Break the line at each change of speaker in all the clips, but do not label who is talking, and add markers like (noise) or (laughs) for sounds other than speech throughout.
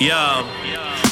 Yo,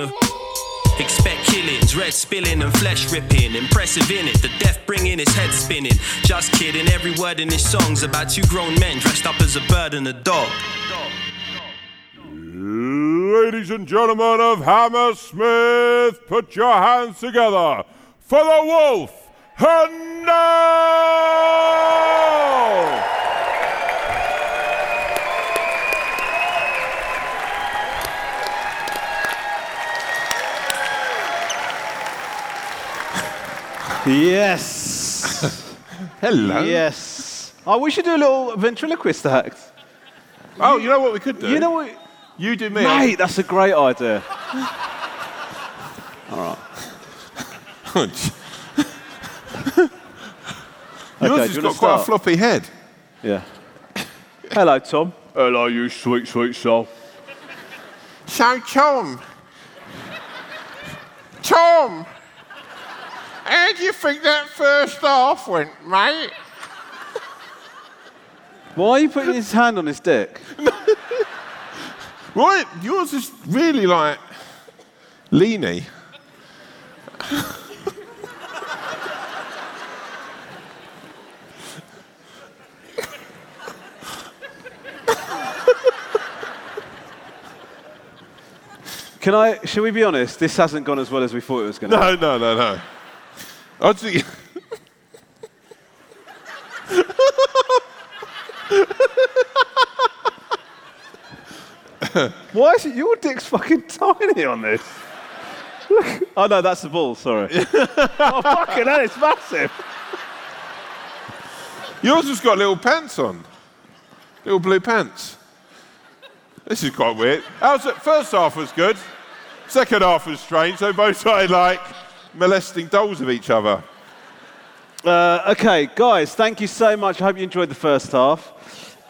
a. Expect killings, red spilling and flesh ripping. Impressive in it, the death bringing his head spinning. Just kidding, every word in this song's about two grown men dressed up as a bird and a dog.
Ladies and gentlemen of Hammersmith, put your hands together for the Wolf and
Yes. (laughs)
Hello.
yes. Oh, we should do a little ventriloquist act.
Oh, you know what we could do?
You know what?
You do me.
Mate, that's a great idea. All right. (laughs)
Yours
Okay, do
has
you
got
wanna
quite a floppy head.
Yeah. Hello, Tom. Hello, you sweet, sweet soul.
So, Tom. Tom! How do you think that first half went, mate?
Why are you putting his hand on his dick? (laughs)
Right, yours is really like leany.
Can I? Should we be honest? This hasn't gone as well as we thought it was going to.
No, no, no, no. Thinking,
Why is it your dick's fucking tiny on this? Look. Oh no, that's the ball. Sorry. (laughs) oh fucking hell, it's massive.
yours has got little pants on. Little blue pants. This is quite weird. How's it? First half was good. Second half was strange. They both started like molesting dolls of each other.
Uh, okay, guys, thank you so much. I hope you enjoyed the first half.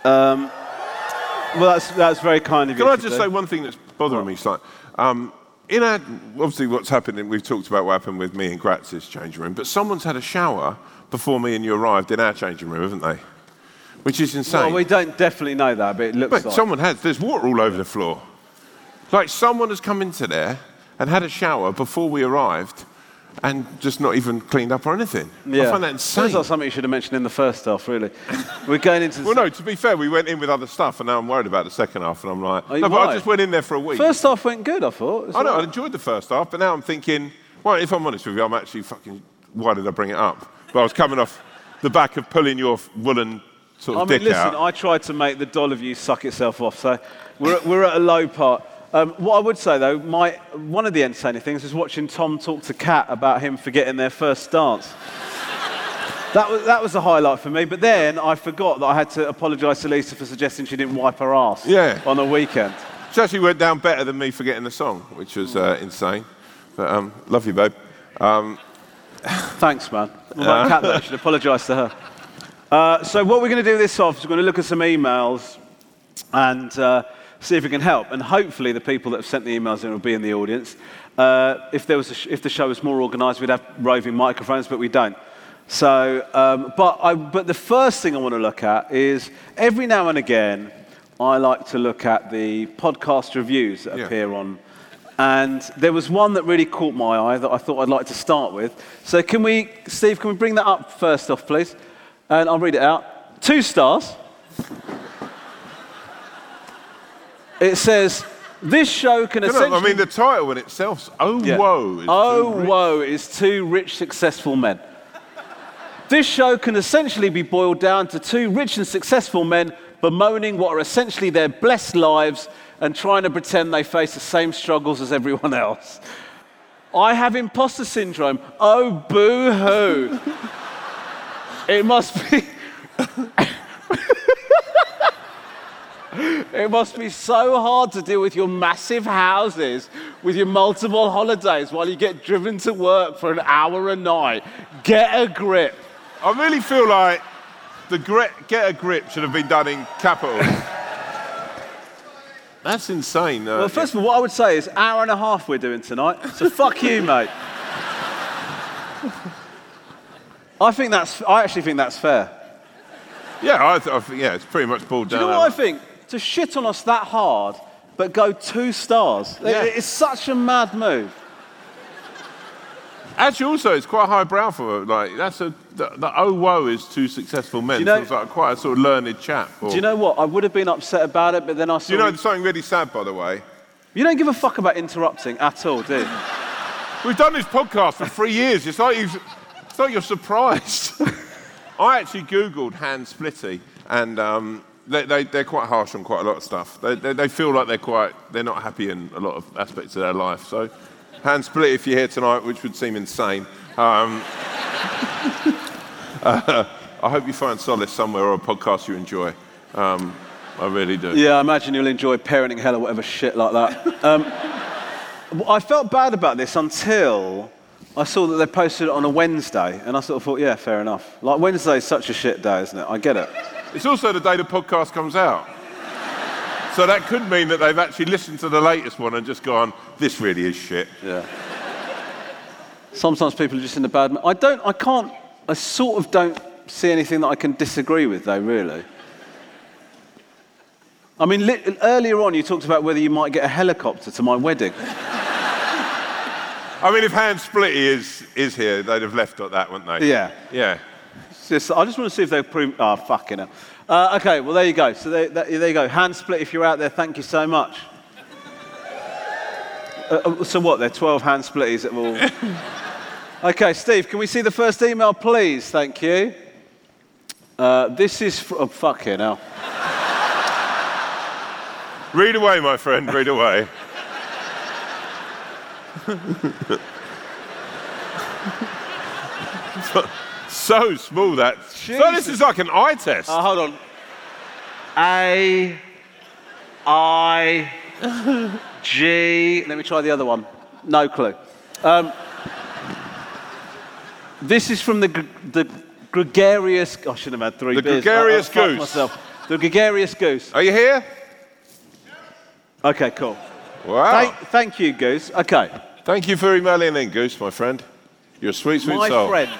Um, well, that's that's very kind of you.
Can I just
do.
say one thing that's bothering me slightly? Um, in our, obviously, what's happened, we've talked about what happened with me and Gratz's changing room, but someone's had a shower before me and you arrived in our changing room, haven't they? Which is insane.
Well, we don't definitely know that, but it looks
But
like.
someone has. There's water all over the floor. Like someone has come into there and had a shower before we arrived and just not even cleaned up or anything. I find that insane.
Sounds like something you should have mentioned in the first half, really. We're going into
well, no, to be fair, we went in with other stuff and now I'm worried about the second half and I'm like, no, but I just went in there for a week.
first half went good, I thought.
I know,
all
I enjoyed the first half, but now I'm thinking, well, if I'm honest with you, I'm actually fucking, why did I bring it up? But I was coming off the back of pulling your woolen sort of I
mean,
dick
listen,
out.
I tried to make the doll of you suck itself off, so we're, we're at a low part. Um, what I would say, though, my, one of the entertaining things was watching Tom talk to Kat about him forgetting their first dance. (laughs) That was, that was a highlight for me, but then I forgot that I had to apologise to Lisa for suggesting she didn't wipe her ass
Yeah.
on the weekend.
She actually went down better than me forgetting the song, which was uh, insane. But um, love you, babe. Um, (laughs)
Thanks, man. What about Kat, though? I should apologise to her. Uh, so what we're going to do this off is we're going to look at some emails and uh, see if we can help. And hopefully the people that have sent the emails in will be in the audience. Uh, if, there was a sh- if the show was more organised, we'd have roving microphones, but we don't. So, um, but, I, but the first thing I want to look at is every now and again, I like to look at the podcast reviews that
Yeah.
appear on. And there was one that really caught my eye that I thought I'd like to start with. So, can we, Steve, can we bring that up first off, please? And I'll read it out. Two stars. It says, This show can essentially.
I mean, the title in itself, Oh
Yeah.
Woe. Is
oh, woe is two rich, successful men. This show can essentially be boiled down to two rich and successful men bemoaning what are essentially their blessed lives and trying to pretend they face the same struggles as everyone else. I have imposter syndrome. Oh, boo hoo. (laughs) it must be. (laughs) It must be so hard to deal with your massive houses, with your multiple holidays while you get driven to work for an hour a night. Get a grip.
I really feel like the get a grip should have been done in capitals. (laughs) That's insane. Uh,
Well, first of all, what I would say is hour and a half we're doing tonight. So fuck you, mate. I think that's. I actually think that's fair.
yeah, I, th- I think, yeah, it's pretty much pulled down.
Do you know what I think? To shit on us that hard, but go two stars.
Yeah.
It- It's such a mad move.
Actually, also, it's quite highbrow for like that's a the, the oh woe is two successful men.
Do you know-
Feels like quite a sort of learned chap. Or,
Do you know what? I would have been upset about it, but then I saw.
Do you know something really sad, by the way?
You don't give a fuck about interrupting at all, do you?
We've done this podcast for three years. It's like, you've, it's like you're surprised. (laughs) I actually Googled hand splitty, and um, they, they, they're quite harsh on quite a lot of stuff. They, they, they feel like they're quite, they're not happy in a lot of aspects of their life. So, hand split if you're here tonight, which would seem insane. Um, (laughs) uh, I hope you find solace somewhere or a podcast you enjoy. Um, I really do.
Yeah, I imagine you'll enjoy parenting hell or whatever shit like that. Um, (laughs) I felt bad about this until I saw that they posted it on a Wednesday, and I sort of thought, yeah, fair enough. Like Wednesday is such a shit day, isn't it? I get it.
It's also the day the podcast comes out. So that could mean that they've actually listened to the latest one and just gone, this really is shit.
Yeah. Sometimes people are just in a bad mood. I don't. I can't. I sort of don't see anything that I can disagree with, though. Really. I mean, li- earlier on you talked about whether you might get a helicopter to my wedding.
I mean, if Hand Splitty is, is here, they'd have left at that, wouldn't they?
Yeah.
Yeah.
It's just- I just want to see if they prove. Oh, fucking hell. Uh, okay, well, there you go. So there, there, there you go. Hand split if you're out there. Thank you so much. Uh, uh, so what? There are 12 hand splitties that will. (laughs) okay, Steve, can we see the first email, please? Thank you. Uh, this is. Fr- oh, fucking hell.
Read away, my friend, read away. (laughs) so small that. So this is like an eye test.
Uh, hold on. A. I. G. Let me try the other one. No clue. Um, this is from the, the gregarious. oh, I should have had three
The
beers.
gregarious
I- I
goose.
Myself. The gregarious goose.
Are you here?
Okay, cool.
Wow.
Thank, thank you, goose. Okay.
Thank you for emailing in, Goose, my friend. You're a sweet, sweet
My
soul.
friend.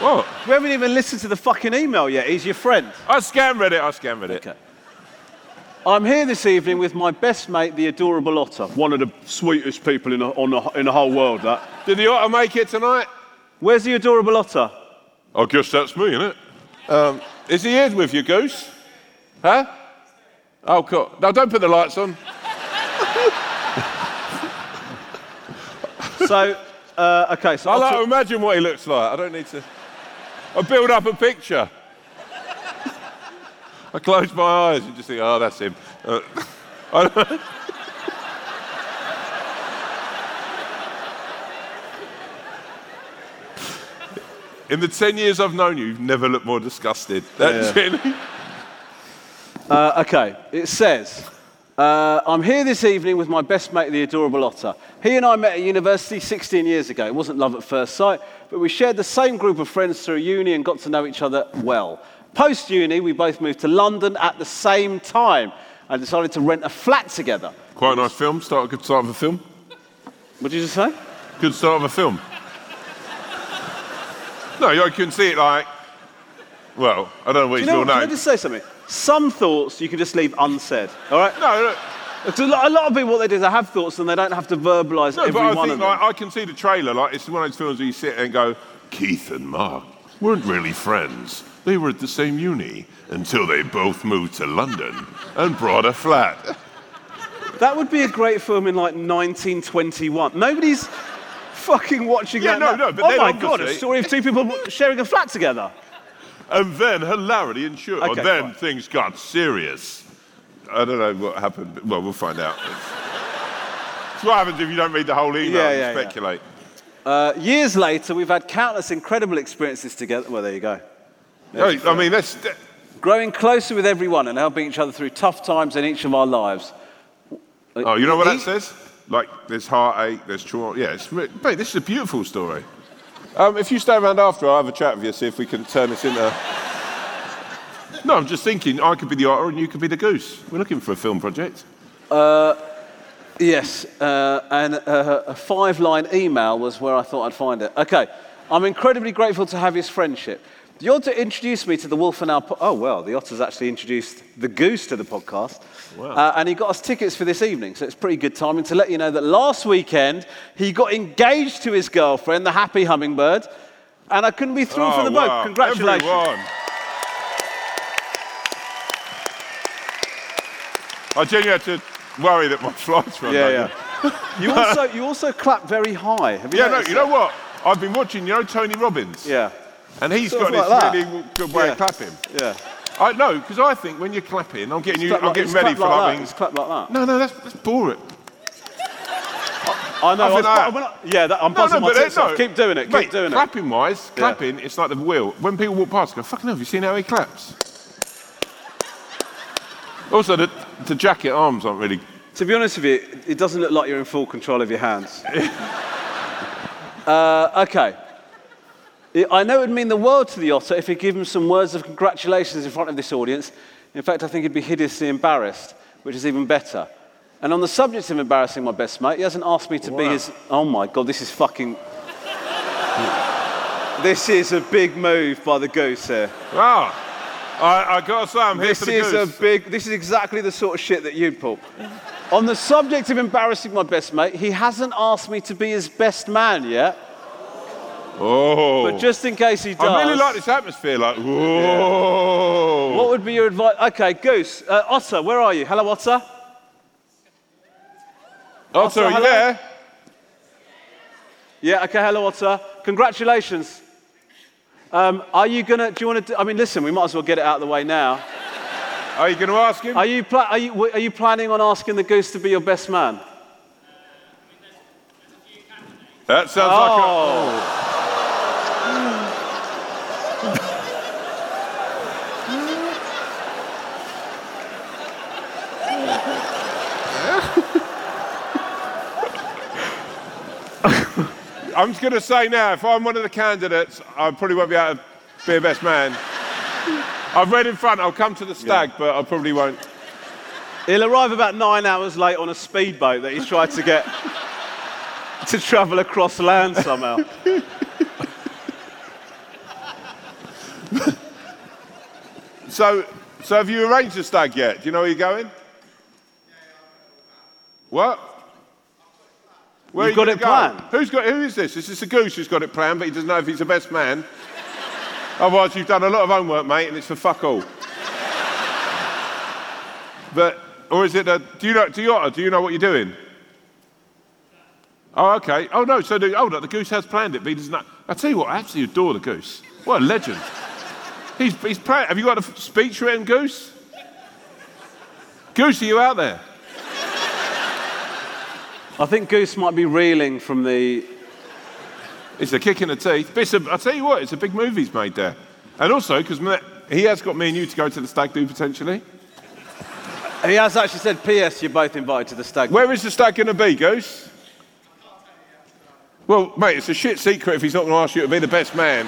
What?
We haven't even listened to the fucking email yet. He's your friend.
I scan read it, I scan read it.
Okay. I'm here this evening with my best mate, the adorable Otter. One of the sweetest people in the, on the, in the whole world, that.
Did the otter make it tonight?
Where's the adorable Otter?
I guess that's me, isn't it? Um, is he here with you, Goose? Huh? Oh, cool. No, don't put the lights on.
So, uh, okay, so
I like to imagine what he looks like. I don't need to. I build up a picture. I close my eyes and just think, oh, that's him. Uh, (laughs) I don't- In the 10 years I've known you, you've never looked more disgusted. That's it. (laughs)
uh, okay, it says, uh, I'm here this evening with my best mate, the adorable Otter. He and I met at university 16 years ago. It wasn't love at first sight, but we shared the same group of friends through uni and got to know each other well. Post uni, we both moved to London at the same time and decided to rent a flat together.
Quite a nice film. Start a good start of a film.
What did you just say?
Good start of a film. No, you can see it like. Well, I don't know what
Do
his
you know,
real
can I just say something? some thoughts you can just leave unsaid. All right?
No, no,
It's a lot, a lot of people, what they do is they have thoughts and they don't have to verbalise
no
every
but I
one
think
of them.
like, I can see the trailer. Like it's one of those films where you sit and go, Keith and Mark weren't really friends. They were at the same uni until they both moved to London and brought a flat.
That would be a great film in like 1921. Nobody's fucking watching
Yeah,
that.
no,
now.
no, but
oh my god, a story of two people (laughs) sharing a flat together.
And then hilarity ensued.
Okay,
oh, then
fine.
things got serious. I don't know what happened. Well, we'll find out. It's what happens if you don't read the whole email
Yeah,
and
yeah, yeah.
speculate.
Uh, years later, we've had countless incredible experiences together. Well, there you go.
No, I mean, that's,
Growing closer with everyone and helping each other through tough times in each of our lives.
oh, you know what that says? Like, there's heartache, there's trauma. Yeah, it's, mate, this is a beautiful story. Um, if you stay around after, I'll have a chat with you, see if we can turn this into. No, I'm just thinking I could be the otter and you could be the goose. We're looking for a film project.
Yes, uh, and uh, a five line email was where I thought I'd find it. Okay, I'm incredibly grateful to have his friendship. The otter introduced me to the Wolf and Owl. Po- oh, well, the otter's actually introduced the goose to the podcast. Uh, and he got us tickets for this evening, so it's pretty good timing to let you know that last weekend he got engaged to his girlfriend, the happy hummingbird, and I couldn't be thrilled for
Oh,
the both.
wow.
Congratulations.
Everyone. I genuinely had to worry that my (laughs) flights were
Yeah,
yeah.
yeah. you, also, you also clap very high. Have you
Yeah, no, you know what? I've been watching, you know, Tony Robbins.
Yeah,
And he's
Sort
got this
that.
really good way
Yeah.
of clapping.
yeah.
I know, because I think when you're clapping, I'm getting you, I'm
like-
getting ready for
like
like
that. It's clap like that.
No, no, that's, that's boring.
I know.
I
I was-
that-
when I- yeah, that, I'm
No,
buzzing
no,
my tits
no.
Keep doing it.
Mate,
keep doing it.
clapping wise, clapping, it's like the wheel. When people walk past, go, fucking hell, have you seen how he claps? also, the, the jacket arms aren't really.
To be honest with you, it doesn't look like you're in full control of your hands. uh, okay. I- know it would mean the world to the otter if he'd give him some words of congratulations in front of this audience. In fact, I think he'd be hideously embarrassed, which is even better. And on the subject of embarrassing my best mate, he hasn't asked me to be his. Oh my God, this is fucking. this is a big move by the goose here.
Ah, I, I gotta say, I'm here
This
for the
is
goose.
a big. This is exactly the sort of shit that you'd pull. On the subject of embarrassing my best mate, he hasn't asked me to be his best man yet.
Oh.
But just in case he does,
I really like this atmosphere, like, whoa.
What would be your advice? Okay, Goose, uh, Otter, where are you? Hello, Otter.
Otter, are you
hello?
there?
Yeah. Okay. Hello, Otter. Congratulations. Um, are you gonna? Do you want to? I mean, listen. We might as well get it out of the way now.
Are you going to ask him?
Are you, pla- are you, are you planning on asking the Goose to be your best man?
That sounds like a.
Oh.
I'm just going to say now, if I'm one of the candidates, I probably won't be able to be a best man. I've read in front, I'll come to the stag, but I probably won't.
He'll arrive about nine hours late on a speedboat that he's tried to get to travel across land somehow.
So, so have you arranged the stag yet? Do you know where you're going? What? Where
You've got it
go?
planned?
Who's got? Who is this? Is this a goose who's got it planned, but he doesn't know if he's the best man? (laughs) Otherwise, you've done a lot of homework, mate, and it's for fuck all. but, or is it? A, do you know? Do you, do you know what you're doing? Oh, okay. Oh no. So the, oh, no, the goose has planned it, but he doesn't know. I tell you what, I absolutely adore the goose. What a legend. He's, he's. Have you got a speech written, Goose? Goose, are you out there?
I think Goose might be reeling from the.
It's a kick in the teeth. But it's a, I'll tell you what, it's a big move he's made there. And also, because he has got me and you to go to the stag do potentially.
He has actually said, P.S. You're both invited to the stag.
Where is the stag going to be, Goose? Well, mate, it's a shit secret if he's not going to ask you to be the best man.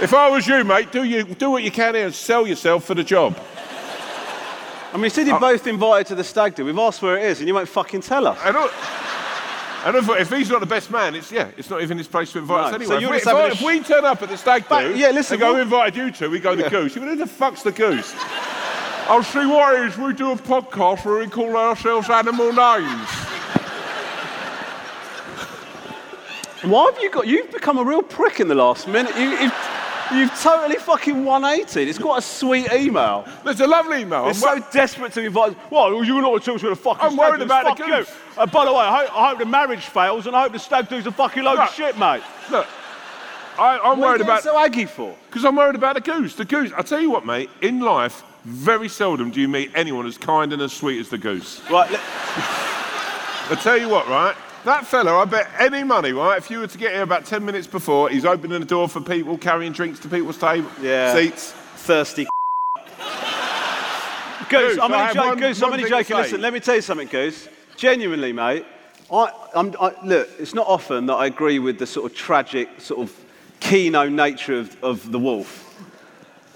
if I was you, mate, do, you, do what you can here and sell yourself for the job.
I mean, you said you're oh. both invited to the stag do. We've asked where it is, and you won't fucking tell us.
And, al- And if, if he's not the best man, it's yeah, it's not even his place to invite
No,
us
so
anyway.
you're
if,
just
we, if,
having
I-
a
if
sh-
we turn up at the stag
But,
do,
yeah, listen,
and go
what-
invited you two, we go the goose. You go, who the fuck's the goose? I'll see what it is. We do a podcast where we call ourselves animal names.
Why have you got? You've become a real prick in the last minute. You, you've, you've totally fucking 180. It's quite a sweet email.
It's a lovely email.
It's
I'm
so desperate to invite. Well, you're not talking to the fucking.
I'm worried about the
you.
goose.
Uh, by the way, I hope, I hope the marriage fails, and I hope the stag do's a fucking load
Look.
of shit, mate.
Look, I, I'm
What are
worried
you
about
getting so aggy for?
because I'm worried about the goose. The goose. I tell you what, mate. In life, very seldom do you meet anyone as kind and as sweet as the goose.
Right, let-
I tell you what, right? That fella, I bet any money, right? If you were to get here about 10 minutes before, he's opening the door for people, carrying drinks to people's table,
Yeah.
seats.
thirsty. (laughs) Goose,
Goose,
I'm only joking.
one-
Goose, I'm only joking. Listen, let me tell you something, Goose. Genuinely, mate. I, I'm, I, look, it's not often that I agree with the sort of tragic, sort of keynote nature of, of the wolf.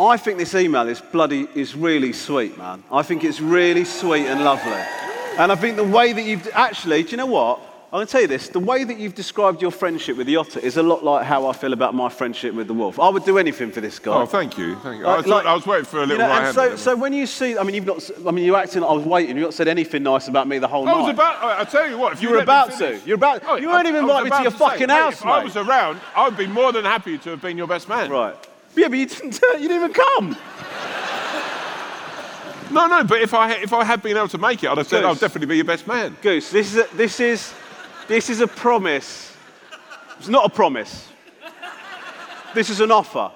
I think this email is bloody, is really sweet, man. I think it's really sweet and lovely. And I think the way that you've, actually, do you know what? I'm going to tell you this. The way that you've described your friendship with the otter is a lot like how I feel about my friendship with the wolf. I would do anything for this guy.
Oh, thank you. Thank you. I,
Like-
I was waiting for a
you
little
know,
right
and so, so when you see, I mean, you've not, I mean, you're acting. Like I was waiting. You've not said anything nice about me the whole
I
night.
was about, I I tell you what, if you,
You were about to. You're about-
Oh,
you weren't
I-
even invited me to your
say,
fucking
mate,
house,
If I was around, I would be more than happy to have been your best man.
right. Yeah, but you didn't. Uh, you didn't even come.
No, no, but if I, had- if I had been able to make it, I'd have said
Goose.
I'll definitely be your best man.
Goose, this is a, this is this is a promise. It's not a promise. This is an offer.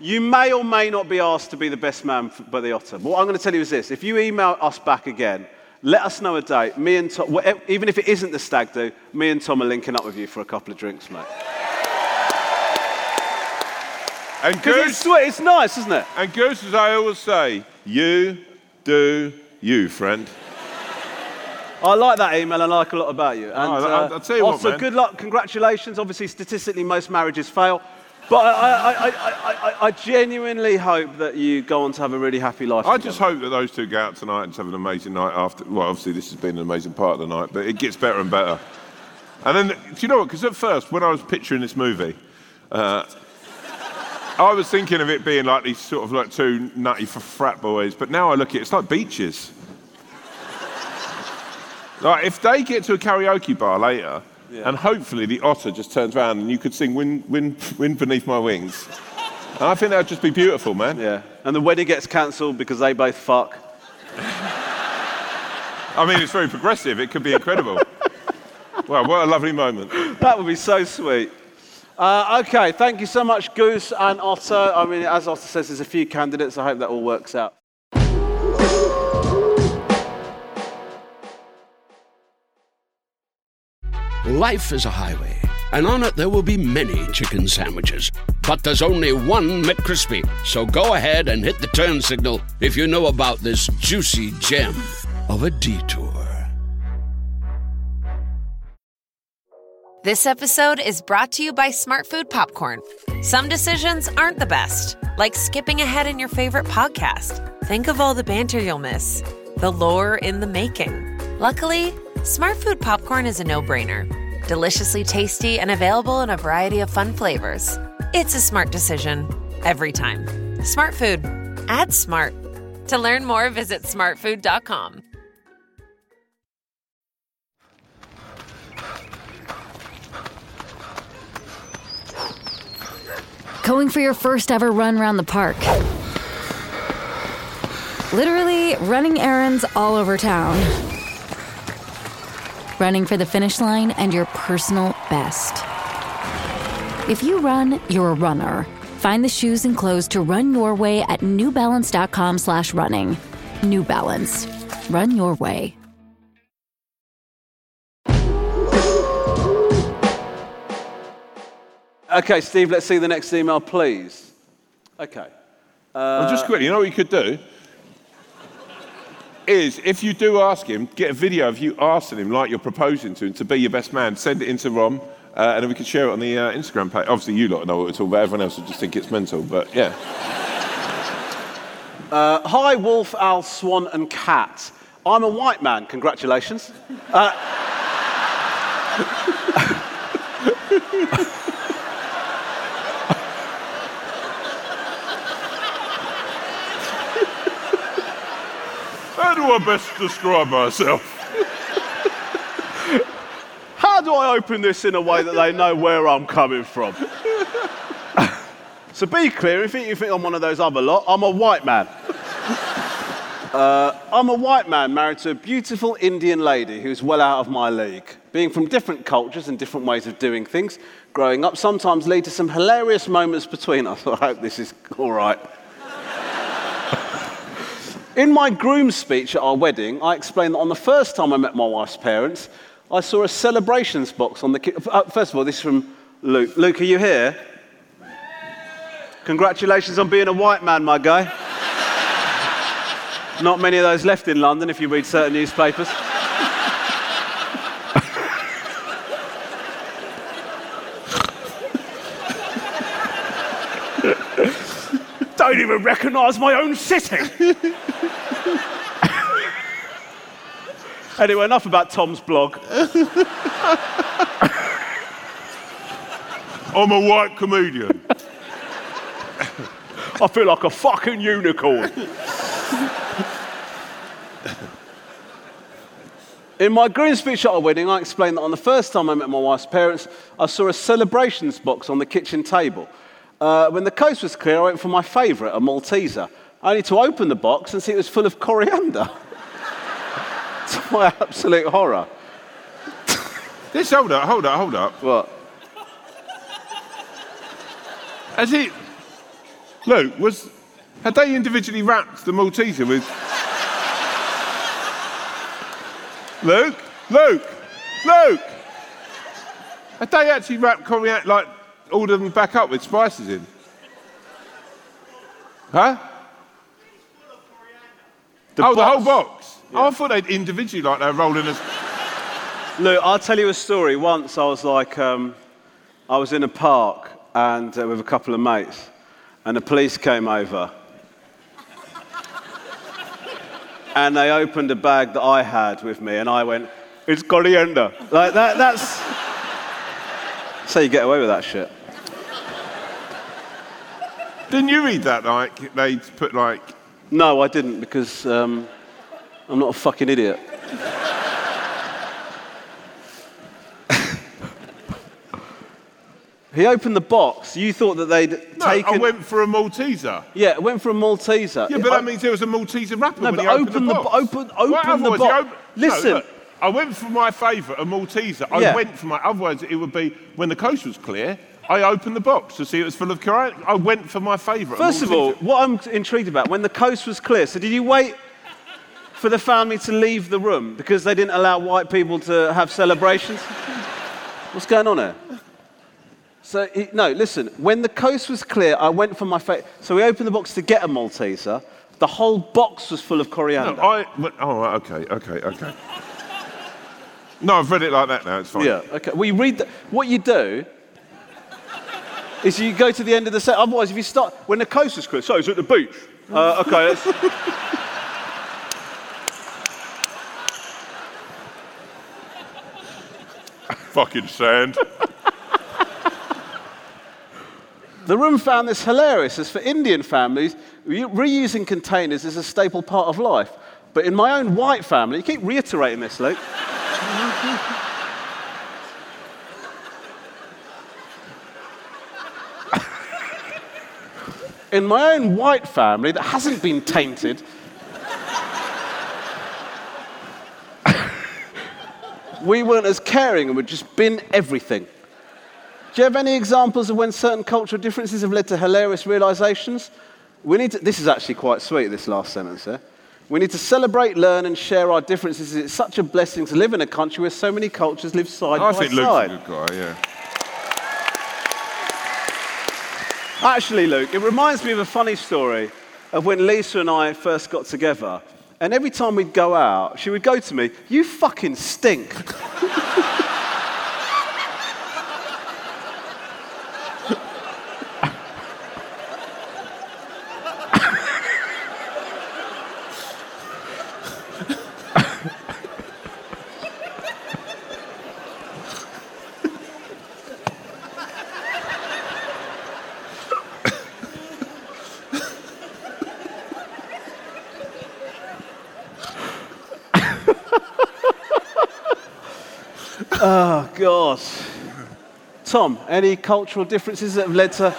You may or may not be asked to be the best man by the Otter. But what I'm going to tell you is this: if you email us back again, let us know a date. Me and Tom, whatever, even if it isn't the stag do, me and Tom are linking up with you for a couple of drinks, mate.
And
it's
Goose,
sweet, it's nice, isn't it?
and Goose, as I always say, you do you, friend.
I like that email and I like a lot about you. And,
Oh, I'll- I'll tell you what,
also,
man.
good luck, congratulations. Obviously, statistically, most marriages fail. But I, I, I, I, genuinely hope that you go on to have a really happy life.
I
together.
just hope that those two go out tonight and have an amazing night after. Well, obviously, this has been an amazing part of the night, but it gets better and better. And then, do you know what? Because at first, when I was picturing this movie, uh, I was thinking of it being like these sort of like two nutty frat boys, but now I look at it, it's like beaches. Like, if they get to a karaoke bar later, and hopefully the otter just turns around and you could sing Wind, wind, wind Beneath My Wings. And I think that would just be beautiful, man.
Yeah. And the wedding gets cancelled because they both fuck.
I mean, it's very progressive. It could be incredible. well, what a lovely moment.
That would be so sweet. Uh, okay, thank you so much, Goose and Otter. I mean, as Otter says, there's a few candidates. I hope that all works out.
Life is a highway, and on it there will be many chicken sandwiches. But there's only one McCrispy. So go ahead and hit the turn signal if you know about this juicy gem of a detour.
This episode is brought to you by Smartfood Popcorn. Some decisions aren't the best, like skipping ahead in your favorite podcast. Think of all the banter you'll miss, the lore in the making. Luckily, Smartfood Popcorn is a no brainer. Deliciously tasty and available in a variety of fun flavors. It's a smart decision every time. Smart Food. Add smart. To learn more, visit smartfood.com.
Going for your first ever run around the park. Literally running errands all over town. Running for the finish line and your personal best. If you run, you're a runner. Find the shoes and clothes to run your way at newbalance.com slash running. New Balance. Run your way.
Okay, Steve, let's see the next email, please. Okay.
Well, just quickly, you know what you could do? Is if you do ask him, get a video of you asking him, like you're proposing to him, to be your best man, send it into Rom, uh, and then we can share it on the uh, Instagram page. Obviously, you lot know what we're talking about, everyone else will just think it's mental, but yeah.
Uh, hi, Wolf, Owl, Swan, and Cat. I'm a white man. Congratulations. (laughs)
do I best describe myself?
How do I open this in a way that they know where I'm coming from? so be clear, if you think I'm one of those other lot, I'm a white man. Uh, I'm a white man married to a beautiful Indian lady who's well out of my league. Being from different cultures and different ways of doing things, growing up sometimes lead to some hilarious moments between us. (laughs) I hope this is all right. In my groom speech at our wedding, I explained that on the first time I met my wife's parents, I saw a celebrations box on the. Ki- uh, first of all, this is from Luke. Luke, are you here? Congratulations on being a white man, my guy. (laughs) Not many of those left in London if you read certain newspapers. Don't even recognise my own city. anyway, enough about Tom's blog.
I'm a white comedian.
I feel like a fucking unicorn. In my groom speech at our wedding, I explained that on the first time I met my wife's parents, I saw a celebrations box on the kitchen table. Uh, when the coast was clear, I went for my favourite, a Malteser, only to open the box and see it was full of coriander. (laughs) to my absolute horror.
This, hold up, hold up, hold up.
What?
Has it. Luke, was. Had they individually wrapped the Malteser with. Luke? Luke? Luke! Had they actually wrapped coriander, like, all of them back up with spices in? Huh?
The
oh, the whole
box.
box? Oh, I thought they'd individually, like, they're rolling us.
Look, I'll tell you a story. Once I was like, um, I was in a park and uh, with a couple of mates, and the police came over. and they opened a bag that I had with me, and I went, "It's coriander." Like that. That's so you get away with that shit.
Didn't you read that? Like, they put, like.
No, I didn't because um, I'm not a fucking idiot. he opened the box. You thought that they'd
No,
taken.
I went for a Malteser.
Yeah, I went for a Malteser.
Yeah, but that means there was a Malteser wrapper
No,
when
but
he opened
open
the
the
box.
bo- open- open
Well,
the box.
op-
Listen.
No, I went for my favourite, a Malteser. I
Yeah.
went for my. Otherwise, it would be when the coast was clear. I opened the box to see it was full of coriander. I went for my favourite.
First of all, what I'm intrigued about, when the coast was clear, so did you wait for the family to leave the room because they didn't allow white people to have celebrations? (laughs) What's going on here? So, no, listen, when the coast was clear, I went for my favorite. So we opened the box to get a Malteser. The whole box was full of coriander.
no, I. Oh, okay, okay, okay. No, I've read it like that now. It's fine.
Yeah, okay. Well, you read the, what you do is you go to the end of the set. Otherwise, if you start when the coast is clear, so it's at the beach. Uh, okay. (laughs)
Fucking sand.
The room found this hilarious, as for Indian families, re- reusing containers is a staple part of life. But in my own white family, you keep reiterating this, Luke. In my own white family that hasn't been tainted, we weren't as caring and would just bin everything. Do you have any examples of when certain cultural differences have led to hilarious realizations? We need to, this is actually quite sweet, this last sentence there. We need to celebrate, learn, and share our differences. It's such a blessing to live in a country where so many cultures live side
I
by
think Luke's
side.
a good guy. Yeah.
Actually, Luke, it reminds me of a funny story of when Lisa and I first got together. And every time we'd go out, she would go to me, You fucking stink. (laughs) Oh, God. Tom, any cultural differences that have led to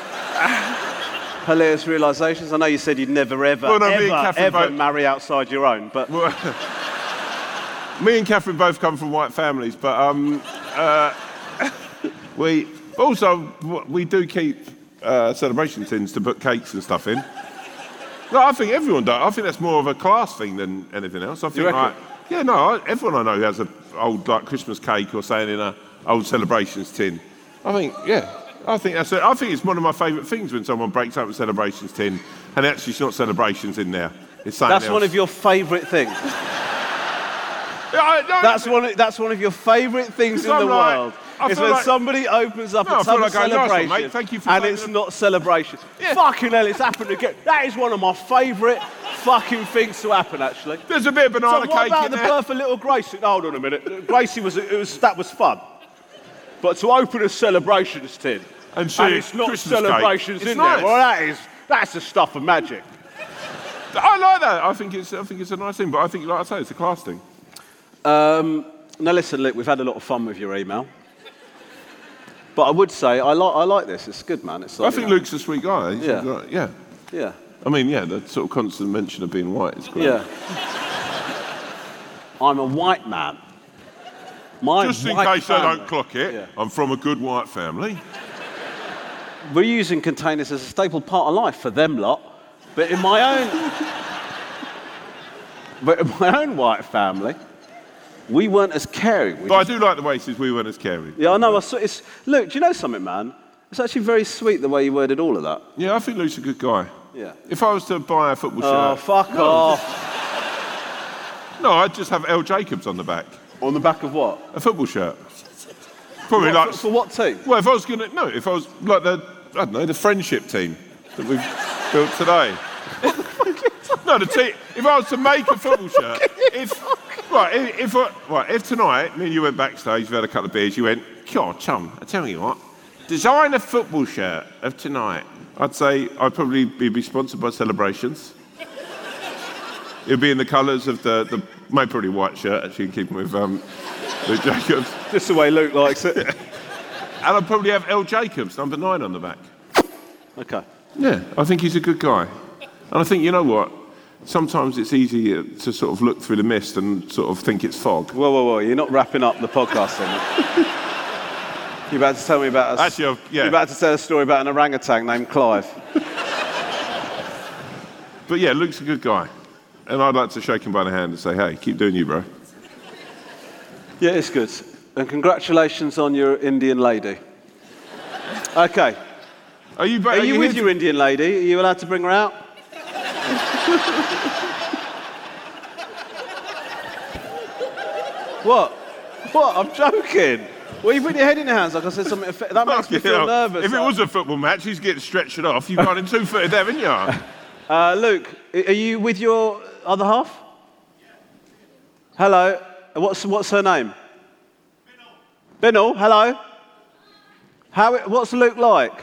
hilarious realizations? I know you said you'd never, ever,
Well, no,
ever, ever
both-
marry outside your own, but (laughs)
Me and Catherine both come from white families, but um, uh, (laughs) we also we do keep uh, celebration tins to put cakes and stuff in. No, I think everyone does. I think that's more of a class thing than anything else. I think, like, yeah, no, I, everyone I know has an old like Christmas cake or something in a old celebrations tin. I think, yeah, I think that's. A, I think it's one of my favourite things when someone breaks up a celebrations tin and actually it's not celebrations in there. It's something
that's
else.
one of your favourite things.
Yeah, I- no,
That's one, of, that's one of your favourite things in
Because
the
I'm like-
world.
I
Is
feel
when
like-
somebody opens up
No, I
a
feel
tub
like
of
going, "Nice one,
celebration
mate. Thank you for
and
saying
it's
that."
not celebration.
Yeah.
Fucking hell, it's happened again. That is one of my favourite fucking things to happen, actually.
There's a bit of
So
banana
what
cake
about
in
the
there.
birth of little Gracie? Hold on a minute. Gracie was, it was that was fun. But to open a celebrations tin
And see
it's not
Christmas cake.
celebrations
It's
in
nice.
there, well, that is that's the stuff of magic.
I like that. I think it's I think it's a nice thing, but I think, like I say, it's a class thing.
Um, now listen, Luke, we've had a lot of fun with your email. But I would say I like I like this. It's good, man. It's like, I
think
you know,
Luke's a sweet guy. He's
Yeah.
like- yeah.
Yeah.
I mean, yeah, the sort of constant mention of being white is great.
Yeah. I'm a white man. My
Just in case I don't clock it,
Yeah.
I'm from a good white family.
We're using containers as a staple part of life for them lot. But in my own But in my own white family, we weren't as caring. We
But I do like the way he says we weren't as caring.
yeah, I know. I saw, it's, look, do you know something, man? It's actually very sweet the way you worded all of that.
Yeah, I think Luke's a good guy.
Yeah.
If I was to buy a football
Oh,
shirt, Oh,
fuck off.
no, I'd just have L. Jacobs on the back.
On the back of what?
A football shirt. Probably
What,
like.
for, for what team?
Well, if I was gonna no, if I was like the I don't know the friendship team that we've built today. no, the team. If I was to make a football shirt, (laughs) if right, if, if I, right, if tonight me and you went backstage, we had a couple of beers, you went, God, chum, I tell you what, design a football shirt of tonight. I'd say I'd probably be, be sponsored by Celebrations. It'd be in the colours of the the maybe probably white shirt actually, in keeping with um, Luke Jacobs.
Just the way Luke likes it.
And I'd probably have L. Jacobs, number nine, on the back.
okay.
Yeah, I think he's a good guy. And I think, you know what? Sometimes it's easy uh, to sort of look through the mist and sort of think it's fog.
Whoa, whoa, whoa. You're not wrapping up the podcast then. (laughs) You're about to tell me about a,
Actually, I've- yeah.
You're about to tell a story about an orangutan named Clive.
But yeah, Luke's a good guy. And I'd like to shake him by the hand and say, hey, keep doing you, bro.
Yeah, it's good. And congratulations on your Indian lady. Okay.
Are you, ba-
Are you with
here-
your Indian lady? Are you allowed to bring her out? what? What? I'm joking. Well, you put your head in your hands like I said something. That makes me feel nervous.
If it was a football match, he's getting stretched off. You've in two footed there, haven't you? (laughs)
Uh, Luke, are you with your other half? Hello. What's, what's her name? Binnell. Hello. How, what's Luke like?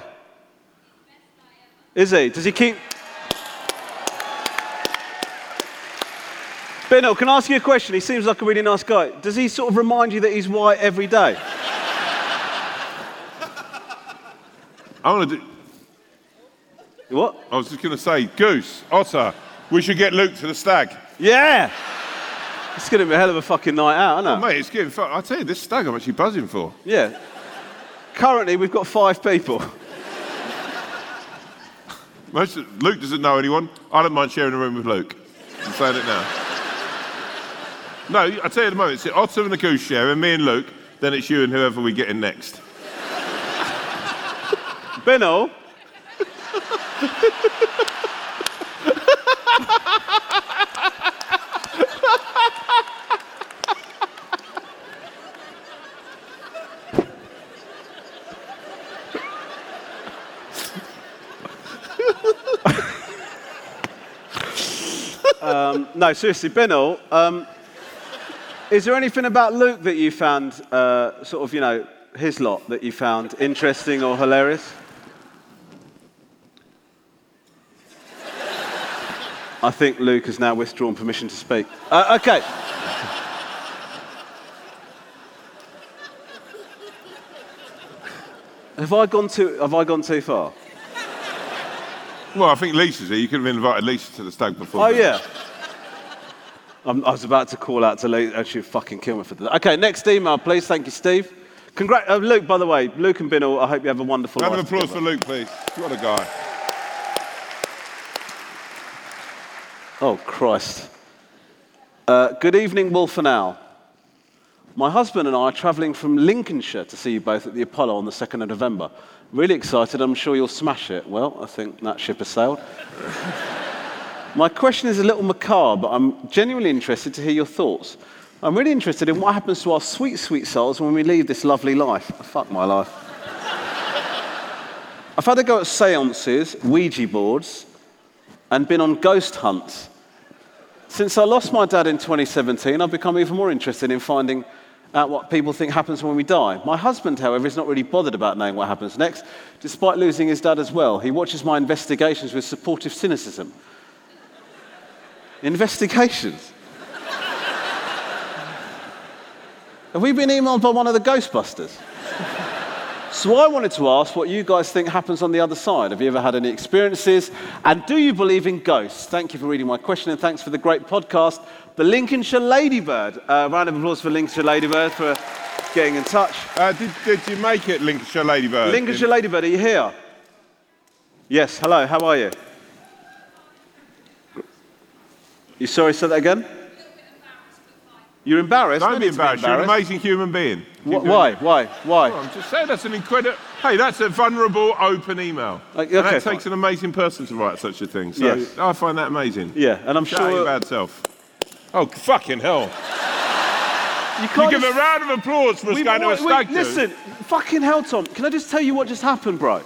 Is he? Does he keep. Binnell, can I ask you a question? He seems like a really nice guy. Does he sort of remind you that he's white every day?
I want to do.
What?
I was just going to say, Goose, Otter, we should get Luke to the stag.
Yeah! It's going to be a hell of a fucking night out, isn't it?
Oh, mate, it's getting fun. I tell you, this stag I'm actually buzzing for.
Yeah. Currently, we've got five people.
Most of, Luke doesn't know anyone. I don't mind sharing a room with Luke. I'm saying it now. No, I tell you at the moment, it's the Otter and the Goose share, and me and Luke. Then it's you and whoever we get in next.
Benno. Um, no, seriously, Benno. Um, is there anything about Luke that you found, uh, sort of, you know, his lot that you found interesting or hilarious? I think Luke has now withdrawn permission to speak. Uh, okay. Have I gone too, have I gone too far?
Well, I think Lisa's here. You could have invited Lisa to the stag before.
Oh, yeah. I'm, I was about to call out to Lisa. and she'd fucking kill me for that. Okay, next email, please. Thank you, Steve. Congrat- uh, Luke, by the way, Luke and Binnell, I hope you have a wonderful
of
life
applause for
together.
Luke, please. What a guy.
Oh, Christ. Uh, good evening, Wolf and Owl. My husband and I are travelling from Lincolnshire to see you both at the Apollo on the 2nd of November. Really excited, I'm sure you'll smash it. Well, I think that ship has sailed. (laughs) My question is a little macabre, but I'm genuinely interested to hear your thoughts. I'm really interested in what happens to our sweet, sweet souls when we leave this lovely life. Oh, fuck my life. (laughs) I've had a go at seances, Ouija boards, and been on ghost hunts. Since I lost my dad in 2017, I've become even more interested in finding out what people think happens when we die. My husband, however, is not really bothered about knowing what happens next, despite losing his dad as well. He watches my investigations with supportive cynicism. Investigations? Have we been emailed by one of the Ghostbusters? So I wanted to ask what you guys think happens on the other side. Have you ever had any experiences? And do you believe in ghosts? Thank you for reading my question and thanks for the great podcast. The Lincolnshire Ladybird. Uh, round of applause for Lincolnshire Ladybird for getting in touch.
Uh, did, did you make it, Lincolnshire Ladybird?
Lincolnshire Ladybird, are you here? Yes, hello, how are you? You sorry, say that again? You're embarrassed?
Don't be
need to
embarrassed. You're an amazing human being. Keep
Wh- Why? Why? Why?
Well, I'm just saying that's an incredible. Hey, that's a vulnerable, open email.
Like,
and
okay,
that takes
fine.
an amazing person to write such a thing. So
Yes.
I find that amazing.
Yeah, and I'm
Shout out your
sure
bad self. Oh, fucking hell.
you
You
can't
give a round of applause for us
We-
going to a
wait, wait,
stag do.
Listen, fucking hell, Tom. Can I just tell you what just happened, bro?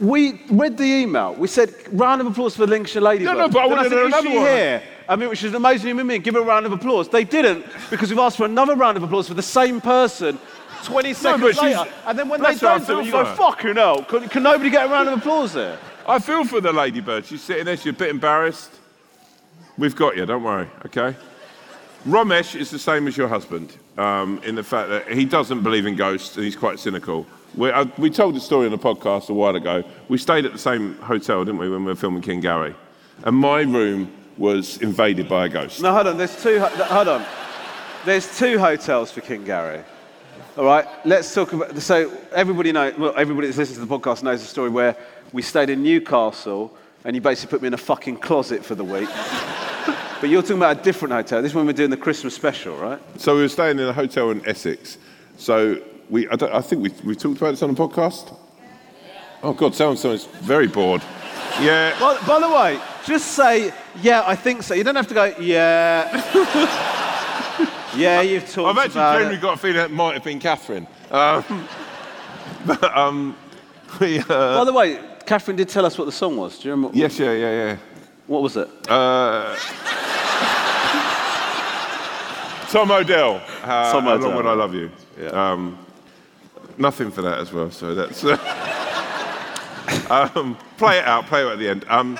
We read the email. We said, round of applause for Lincolnshire Ladybird.
No, no, but I
Then
wanted
said, "Is
another
she
one."
here? I mean, she's an amazing human being. Give her a round of applause. They didn't because we've asked for another round of applause for the same person 20 seconds later. And then when they
I
don't do it, you go,
her.
fucking hell. Can, can nobody get a round of applause there?
I feel for the ladybird. She's sitting there. She's a bit embarrassed. We've got you. Don't worry. Okay. Romesh is the same as your husband um, in the fact that he doesn't believe in ghosts and he's quite cynical. We, uh, we told the story on the podcast a while ago. We stayed at the same hotel, didn't we, when we were filming King Gary? And my room was invaded by a ghost.
No, hold on. There's two. Hold on. There's two hotels for King Gary. All right. Let's talk about. So everybody knows. Well, everybody that's listening to the podcast knows the story where we stayed in Newcastle and you basically put me in a fucking closet for the week. (laughs) but you're talking about a different hotel. This is when we're doing the Christmas special, right?
So we were staying in a hotel in Essex. So we, I, don't, I think we, we talked about this on the podcast. Oh God, someone sounds very bored. Yeah.
By, by the way, just say yeah. I think so. You don't have to go yeah. (laughs) yeah, you've talked
I've actually genuinely
it.
got a feeling it might have been Catherine. Um, (laughs) but um, (laughs) we, uh,
By the way, Catherine did tell us what the song was. Do you remember?
yes, yeah, yeah, yeah.
What was it?
Uh, Tom Odell. Uh,
Tom
How
Odell,
long would I love you? Um, nothing for that as well. So that's. um, play it out. Play it at the end. Um,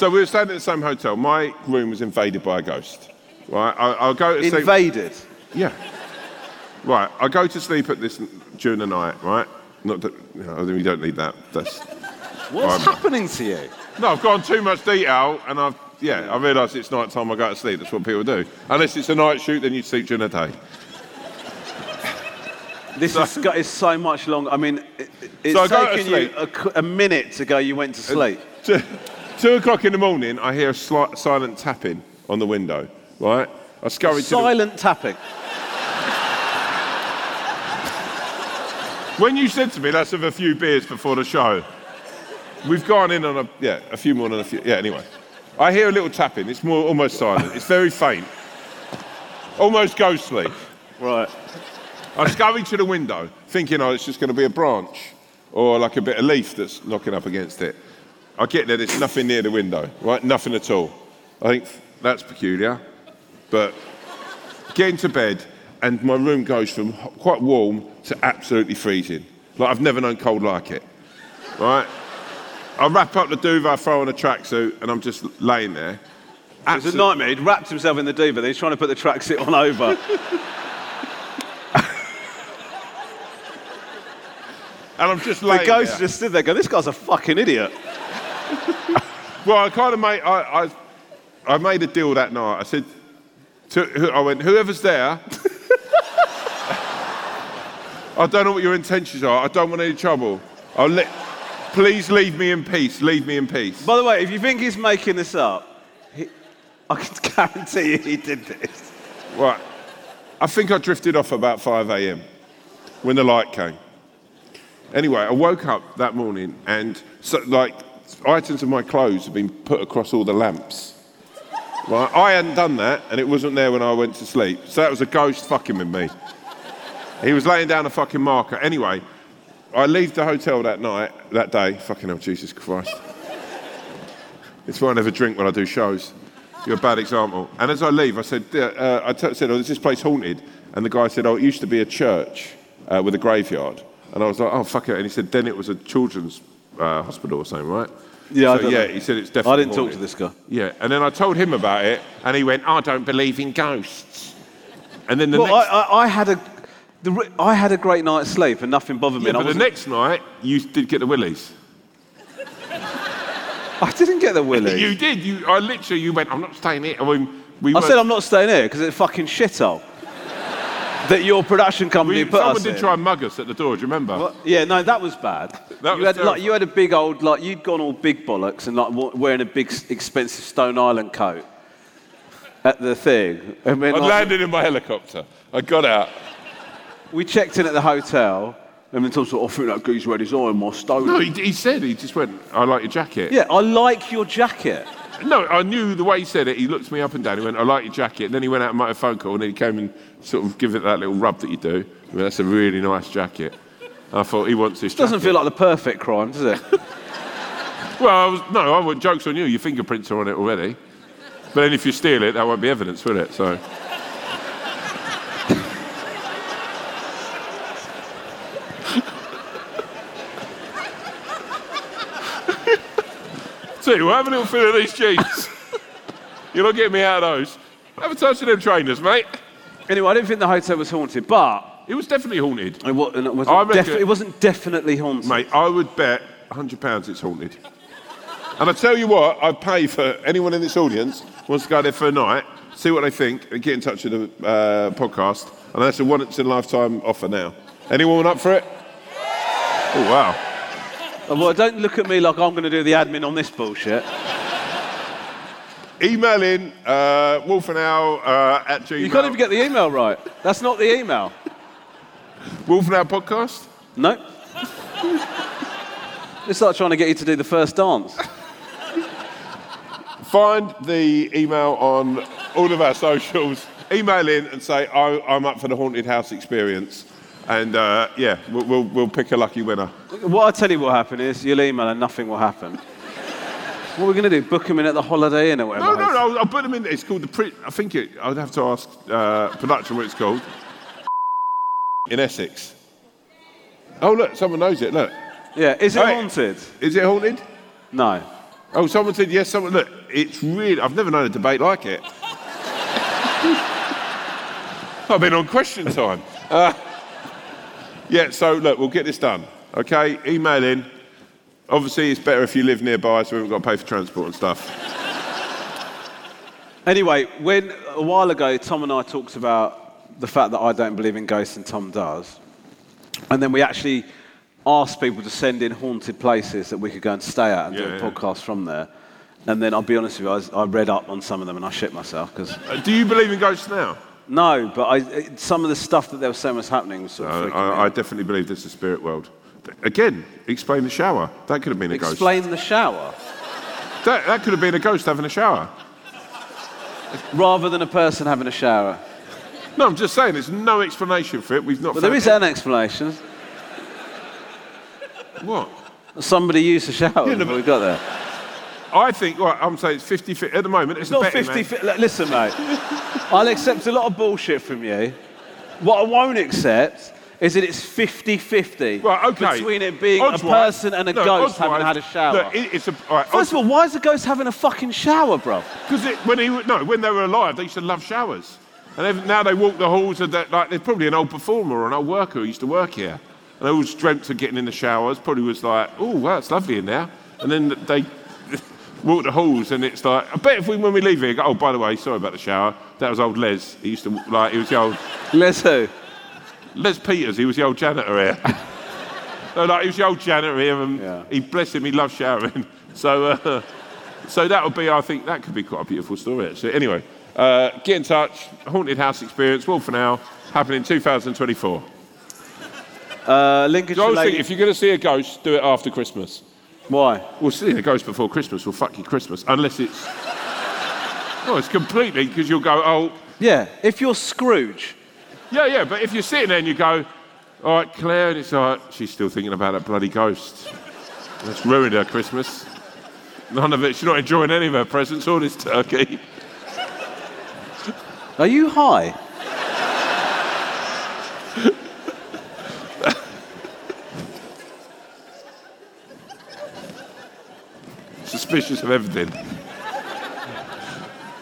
so we were staying at the same hotel. My room was invaded by a ghost. Right. I, I'll go to sleep.
Invaded.
Yeah. Right. I go to sleep at this during the night. Right. Not that you know, we don't need that. That's (laughs)
What's
I'm-
happening to you?
no. I've gone too much detail, and I've yeah. I realise it's night time. I go to sleep. That's what people do. Unless it's a night shoot, then you sleep during the day.
This is, is so much longer. I mean, it, it's
So I go to
taken you a, a, minute to go. You went to uh, sleep.
Two, two o'clock in the morning, I hear a slight, silent tapping on the window. Right. I scurry to the,
Silent tapping.
When you said to me, let's have a few beers before the show, we've gone in on a, yeah, a few more than a few. Yeah, anyway. I hear a little tapping. It's more almost silent. It's very faint. Almost ghostly.
Right.
I scurry to the window, thinking, oh, it's just going to be a branch or like a bit of leaf that's knocking up against it. I get there, there's nothing near the window, right? Nothing at all. I think that's peculiar. But get into bed, and my room goes from quite warm to absolutely freezing. Like I've never known cold like it, right? I wrap up the duvet, I throw on a tracksuit, and I'm just laying there.
It's a nightmare. He'd wrapped himself in the duvet. Then he's trying to put the tracksuit on over. (laughs)
And I'm just laying The
ghost
there.
just stood there going, this guy's a fucking idiot.
Well, I kind of made, I, I, I made a deal that night. I said, to, I went, whoever's there, I don't know what your intentions are. I don't want any trouble. I'll let, please leave me in peace. Leave me in peace.
By the way, if you think he's making this up, he, I can (laughs) guarantee you he did this.
Right. I think I drifted off about 5 a.m. when the light came. Anyway, I woke up that morning and so, like items of my clothes have been put across all the lamps. Right? I hadn't done that and it wasn't there when I went to sleep. So that was a ghost fucking with me. He was laying down a fucking marker. Anyway, I leave the hotel that night, that day. Fucking hell, Jesus Christ. It's why I never drink when I do shows. You're a bad example. And as I leave, I said, uh, I t- said, oh, is this place haunted? And the guy said, oh, it used to be a church uh, with a graveyard. And I was like, oh, fuck it. And he said, then it was a children's uh, hospital or something, right?
Yeah,
so, yeah,
know.
he said it's definitely
I didn't talk to this guy.
Yeah, and then I told him about it, and he went, I don't believe in ghosts. And then the
Well,
next,
I, I, I had a, the, I had a great night's sleep and nothing bothered me.
yeah, but the next night, you did get the willies. (laughs)
I didn't get the (laughs) willies.
You did. You, I literally, you went, I'm not staying here. I mean, we
I said I'm not staying here because it's a fucking shithole. That your production company
we,
put
someone
us
did
in.
try and mug us at the door. Do you remember?
Yeah, no, that was bad. (laughs)
That
you
was
had like you had a big old like you'd gone all big bollocks and like wearing a big expensive Stone Island coat at the thing. And then,
I
like,
landed in my helicopter. I got out.
we checked in at the hotel and then Tom said, "Oh, "I think that geezer had his eye on my stone."
No, he, he said, he just went, I like your jacket.
yeah, I like your jacket.
No, I knew the way he said it. He looked me up and down. He went, I like your jacket. And then he went out and made a phone call and then he came and sort of give it that little rub that you do. I mean, that's a really nice jacket. I thought, he wants this
Doesn't
jacket.
feel like the perfect crime, does it? (laughs) (laughs)
Well, I was, no, I want jokes on you. Your fingerprints are on it already. But then if you steal it, that won't be evidence, will it? So. (laughs) What, have a little feel of these jeans. You're not getting me out of those. Have a touch of them trainers, mate.
Anyway, I don't think the hotel was haunted, but
It was definitely haunted.
it, wa- it,
I
wasn't,
reckon-
defi- it wasn't definitely haunted.
Mate, I would bet £100 it's haunted. And I tell you what, I'd pay for anyone in this audience wants to go there for a night, see what they think, and get in touch with the uh, podcast. And that's a once in a lifetime offer now. Anyone up for it? Oh, wow.
Well, don't look at me like I'm going to do the admin on this bullshit.
Email in uh, wolfanow uh, at gmail.
You can't even get the email right. That's not the email.
Wolfanow podcast?
No. it's like trying to get you to do the first dance.
Find the email on all of our socials. Email in and say, I, I'm up for the haunted house experience. And uh, yeah, we'll, we'll, we'll pick a lucky winner.
What I tell you will happen is you'll email and nothing will happen. What are we going to do? Book them in at the Holiday Inn or whatever?
No, no, no. I'll, I'll put them in. It's called the. Pre- I think it. I'd have to ask uh, production what it's called. In Essex. Oh look, someone knows it. Look,
Yeah, is it
Hey.
haunted?
is it haunted?
No.
Oh, someone said yes. Someone look. It's really. I've never known a debate like it. (laughs) I've been on question time. Uh, yeah. So look, we'll get this done. Okay. Email in. Obviously, it's better if you live nearby, so we haven't got to pay for transport and stuff.
Anyway, when a while ago Tom and I talked about the fact that I don't believe in ghosts and Tom does, and then we actually asked people to send in haunted places that we could go and stay at and do a
yeah.
podcast from there. And then I'll be honest with you, I, was- I read up on some of them and I shit myself because
Uh, do you believe in ghosts now?
no, but I, some of the stuff that they were saying was happening was sort of
Uh, I, I definitely believe there's a spirit world. Again, explain the shower. That could have been a ghost.
Explain the shower
That, that could have been a ghost having a shower.
rather than a person having a shower.
No, I'm just saying, there's no explanation for it. We've not.
But there is an explanation.
What?
Somebody used the shower
Yeah, no,
before we got there.
I think. Right, I'm saying it's 50 50 at the moment. It's,
It's not 50
man.
50. Listen, mate. I'll accept a lot of bullshit from you. What I won't accept is that it's 50 50
Right, okay.
between it being
Odds
a person and a
look,
ghost having
wise-
had a shower.
Look, it- it's a. Right,
First of all, why is the ghost having a fucking shower, bro?
because when he no, when they were alive, they used to love showers, and now they walk the halls of that. Like, there's probably an old performer or an old worker who used to work here, And I always dreamt of getting in the showers. Probably was like, oh, wow, it's lovely in there. And then they (laughs) walk the halls, and it's like, I bet if we, when we leave here, go, oh, by the way, sorry about the shower. That was old Les. He used to, like, he was the old,
Les who?
Les Peters, he was the old janitor here. (laughs) so, like, he was the old janitor here, and
Yeah.
he, bless him, he loved showering. (laughs) So, uh, so that would be, I think, that could be quite a beautiful story, actually. Anyway, uh, get in touch. Haunted House Experience, Wolf for Now, happening 2024.
Uh, Lincolnshire
I always
lady.
think if you're going to see a ghost, do it after Christmas.
Why?
Well, seeing a ghost before Christmas will fuck you Christmas, unless it's. (laughs) Oh, it's completely because you'll go, oh,
Yeah, if you're Scrooge.
Yeah, yeah. But if you're sitting there and you go, all right, Claire, and it's like she's still thinking about that bloody ghost. That's ruined her Christmas. None of it. She's not enjoying any of her presents or this turkey.
Are you high?
Suspicious of everything.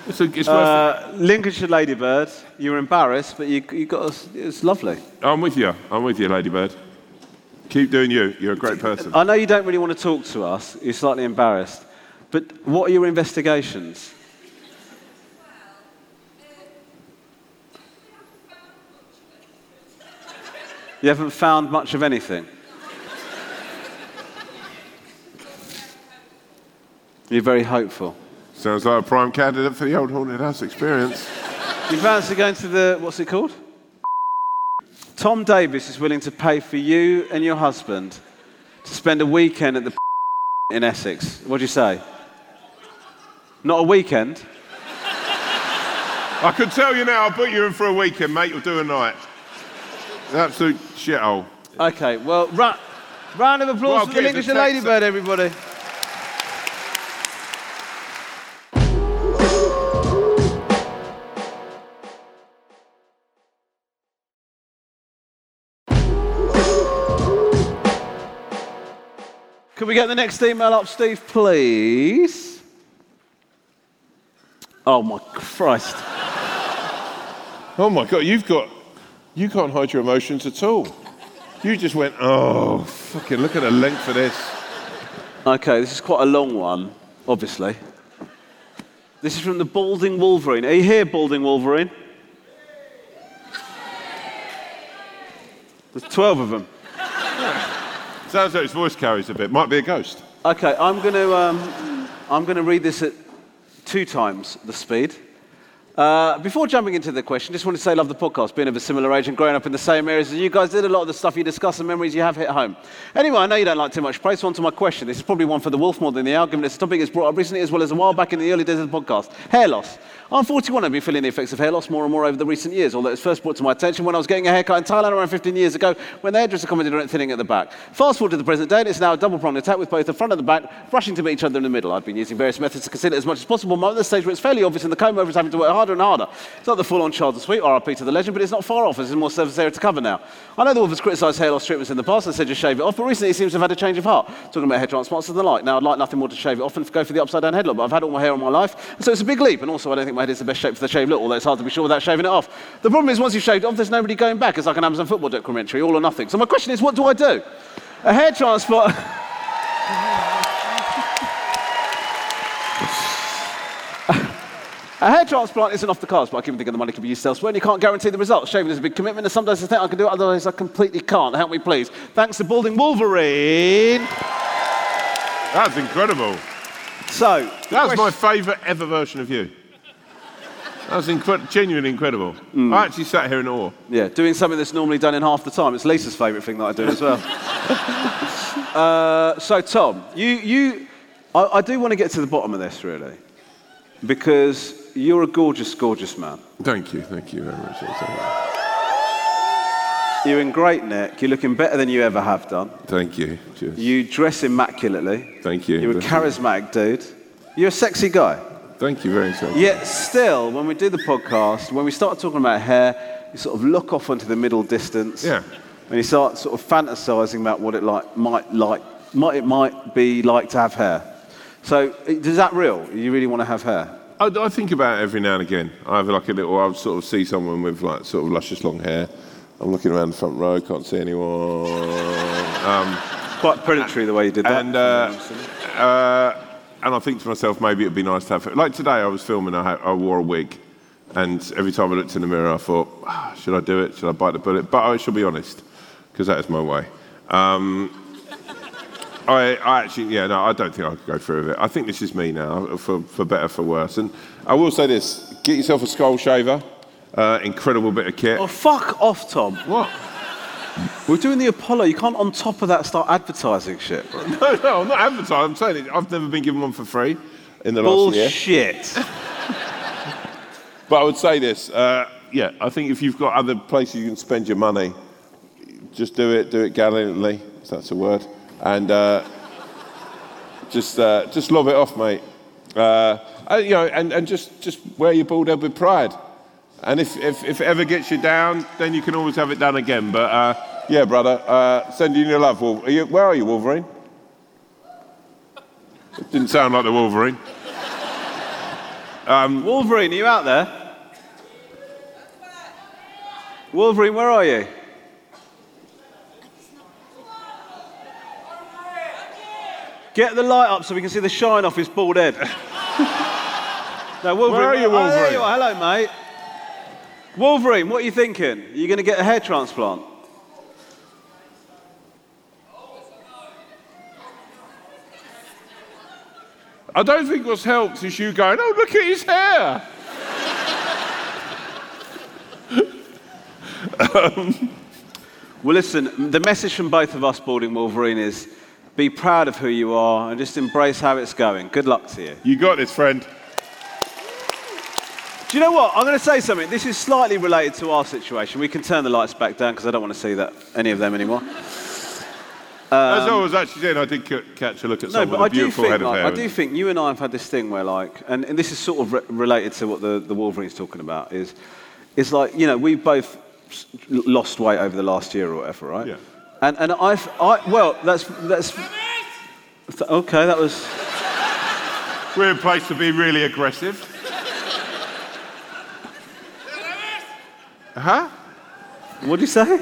It's, a, it's
Uh, Lincolnshire Ladybird, you were embarrassed, but you, you got us, it was lovely.
I'm with you. I'm with you, Ladybird. Keep doing you. You're a great person.
I know you don't really want to talk to us, you're slightly embarrassed, but what are your investigations? You haven't found much of anything. You're very hopeful.
Sounds like a prime candidate for the old haunted house experience.
You fancy going to the, what's it called? Tom Davis is willing to pay for you and your husband to spend a weekend at the (laughs) in Essex. What do you say? Not a weekend?
I can tell you now, I'll put you in for a weekend, mate. You'll do a night. Absolute shithole.
Okay, well, ra- round of applause
Well,
for the
give us
Lincolnshire
text.
Ladybird, everybody. We get the next email up, Steve, please? Oh my Christ. (laughs)
Oh my God, you've got. You can't hide your emotions at all. You just went, oh, fucking look at the length of this.
Okay, this is quite a long one, obviously. This is from the Balding Wolverine. Are you here, Balding Wolverine? There's 12 of them.
Sounds like his voice carries a bit. Might be a ghost.
Okay, I'm going to um, I'm going to read this at two times the speed. Uh, before jumping into the question, just want to say, love the podcast, being of a similar age and growing up in the same areas as you guys did. A lot of the stuff you discuss and memories you have hit home. Anyway, I know you don't like too much praise, so on to my question. This is probably one for the wolf more than the owl, given this topic is brought up recently as well as a while back in the early days of the podcast. Hair loss. I'm 41 I've been feeling the effects of hair loss more and more over the recent years, although it was first brought to my attention when I was getting a haircut in Thailand around 15 years ago when the hairdresser commented on it thinning at the back. Fast forward to the present day, and it's now a double-pronged attack with both the front and the back brushing to meet each other in the middle. I've been using various methods to conceal it as much as possible, but at the stage where it's fairly obvious and the comb over is having to work harder and harder. It's not the full-on Charlton sweep, RIP to the legend, but it's not far off, as there's more surface area to cover now. I know the Wolf has criticised hair loss treatments in the past and said just shave it off, but recently he seems to have had a change of heart, talking about hair transplants and the like. Now, I'd like nothing more to shave it off and go for the upside-down headlock, but I've had all my hair all my life, so it's a big leap, and also I don't think my head is the best shape for the shave look, although it's hard to be sure without shaving it off. The problem is once you've shaved it off, there's nobody going back. It's like an Amazon football documentary, all or nothing. So my question is, what do I do? A hair transplant... (laughs) A hair transplant isn't off the cards, but I keep thinking the money could be used elsewhere, and you can't guarantee the results. Shaving is a big commitment, and sometimes I think I can do it, otherwise I completely can't. Help me, please. Thanks to Balding Wolverine.
That's incredible.
So,
that's was my favourite ever version of you. That was incre- genuinely incredible.
Mm.
I actually sat here in awe.
yeah, doing something that's normally done in half the time. It's Lisa's favourite thing that I do as well. (laughs) uh, so, Tom, you, you, I, I do want to get to the bottom of this, really, because you're a gorgeous, gorgeous man.
Thank you, thank you very much.
You're in great nick. You're looking better than you ever have done.
Thank you. Cheers.
You dress immaculately.
Thank you.
You're a charismatic dude. You're a sexy guy.
Thank you very much.
Yet still, when we do the podcast, when we start talking about hair, you sort of look off into the middle distance.
Yeah.
And you start sort of fantasizing about what it like might like might it might be like to have hair. So is that real? You really want to have hair?
I, I think about it every now and again. I have like a little, I'll sort of see someone with like sort of luscious long hair I'm looking around the front row, can't see anyone. Um,
Quite predatory the way you did that.
and uh, uh, and I think to myself, maybe it'd be nice to have. it. Like today, I was filming. I, had, I wore a wig, and every time I looked in the mirror, I thought, ah, should I do it? Should I bite the bullet? But I shall be honest, because that is my way. Um, (laughs) I, I actually, yeah, no, I don't think I could go through with it. I think this is me now, for, for better, for worse. And I will say this: get yourself a skull shaver. Uh, incredible bit of kit.
oh, fuck off, Tom.
What?
We're doing the Apollo. You can't, on top of that, start advertising shit. (laughs)
No, no, I'm not advertising. I'm saying it. I've never been given one for free in the last year.
Bullshit.
But I would say this, uh, yeah, I think if you've got other places you can spend your money, just do it, do it gallantly, if that's a word, and uh, just uh, just lob it off, mate. Uh, uh, you know, and, and just, just wear your bald head with pride. And if, if, if it ever gets you down, then you can always have it done again. But uh, yeah, brother, uh, sending you your love. Wolf- are you, where are you, Wolverine? It didn't sound like the Wolverine.
Wolverine, are you out there? Wolverine, where are you? Get the light up so we can see the shine off his bald head. (laughs) no, Wolverine.
Where are you,
Oh, there
Wolverine?
you are. Hello, mate. Wolverine, what are you thinking? Are you going to get a hair transplant?
I don't think what's helped is you going, oh, look at his hair. (laughs)
Well, listen, the message from both of us, Balding Wolverine, is be proud of who you are and just embrace how it's going. Good luck to you.
You got this, friend.
Do you know what? I'm going to say something. This is slightly related to our situation. We can turn the lights back down because I don't want to see that any of them anymore.
As I was actually saying, I did ca- catch a look at
Um, No,
someone
but I
with
do
beautiful
think
head of
like,
hair.
I do think you and I have had this thing where like, and, and this is sort of re- related to what the, the Wolverine's talking about is, is like you know we've both lost weight over the last year or whatever, right?
Yeah.
And and I've I well that's that's okay that was
We're in place to be really aggressive. Huh?
what did you say?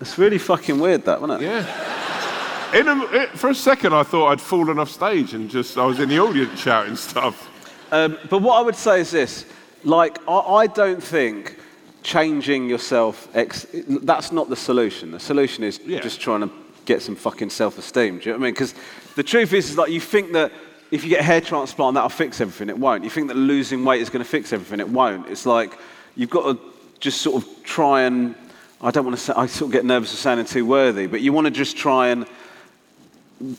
It's really fucking weird that, wasn't it?
Yeah. In a, it, for a second, I thought I'd fallen off stage and just I was in the audience shouting stuff.
Um, but what I would say is this: like, I, I don't think changing yourself. Ex- that's not the solution. The solution is
Yeah.
just trying to get some fucking self-esteem. Do you know what I mean? Because the truth is, is like you think that if you get a hair transplant, that'll fix everything. It won't. You think that losing weight is going to fix everything. It won't. It's like you've got to just sort of try and. I don't want to say. I sort of get nervous of sounding too worthy, but you want to just try and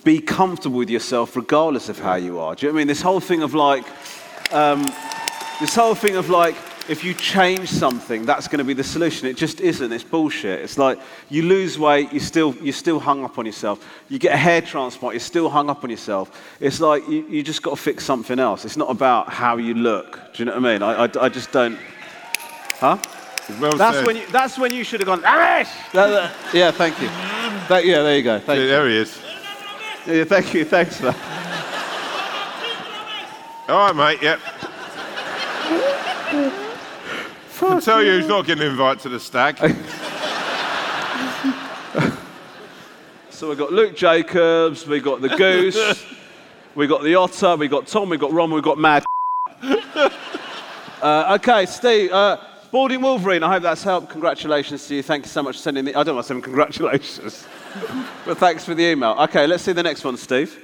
be comfortable with yourself regardless of how you are. Do you know what I mean? This whole thing of like, um, this whole thing of like, if you change something, that's going to be the solution. It just isn't. It's bullshit. It's like you lose weight, you still you're still hung up on yourself. You get a hair transplant, you're still hung up on yourself. It's like you, you just got to fix something else. It's not about how you look. Do you know what I mean? I, I, I just don't. Huh?
Well
That's
said.
when you. That's when you should have gone. Amish! That- that- yeah, thank you. That- yeah, there you go. Thank
Yeah,
you.
there he is.
Yeah, thank you. Thanks for that.
All right, mate. Yep. I tell you, who's not getting an invite to the stag. (laughs)
So we've got Luke Jacobs, we've got the Goose, (laughs) we've got the Otter, we've got Tom, we've got Ron, we've got Mad. (laughs) uh, okay, Steve, uh, Balding Wolverine, I hope that's helped. Congratulations to you. Thank you so much for sending the. I don't want to send congratulations, (laughs) but thanks for the email. Okay, let's see the next one, Steve.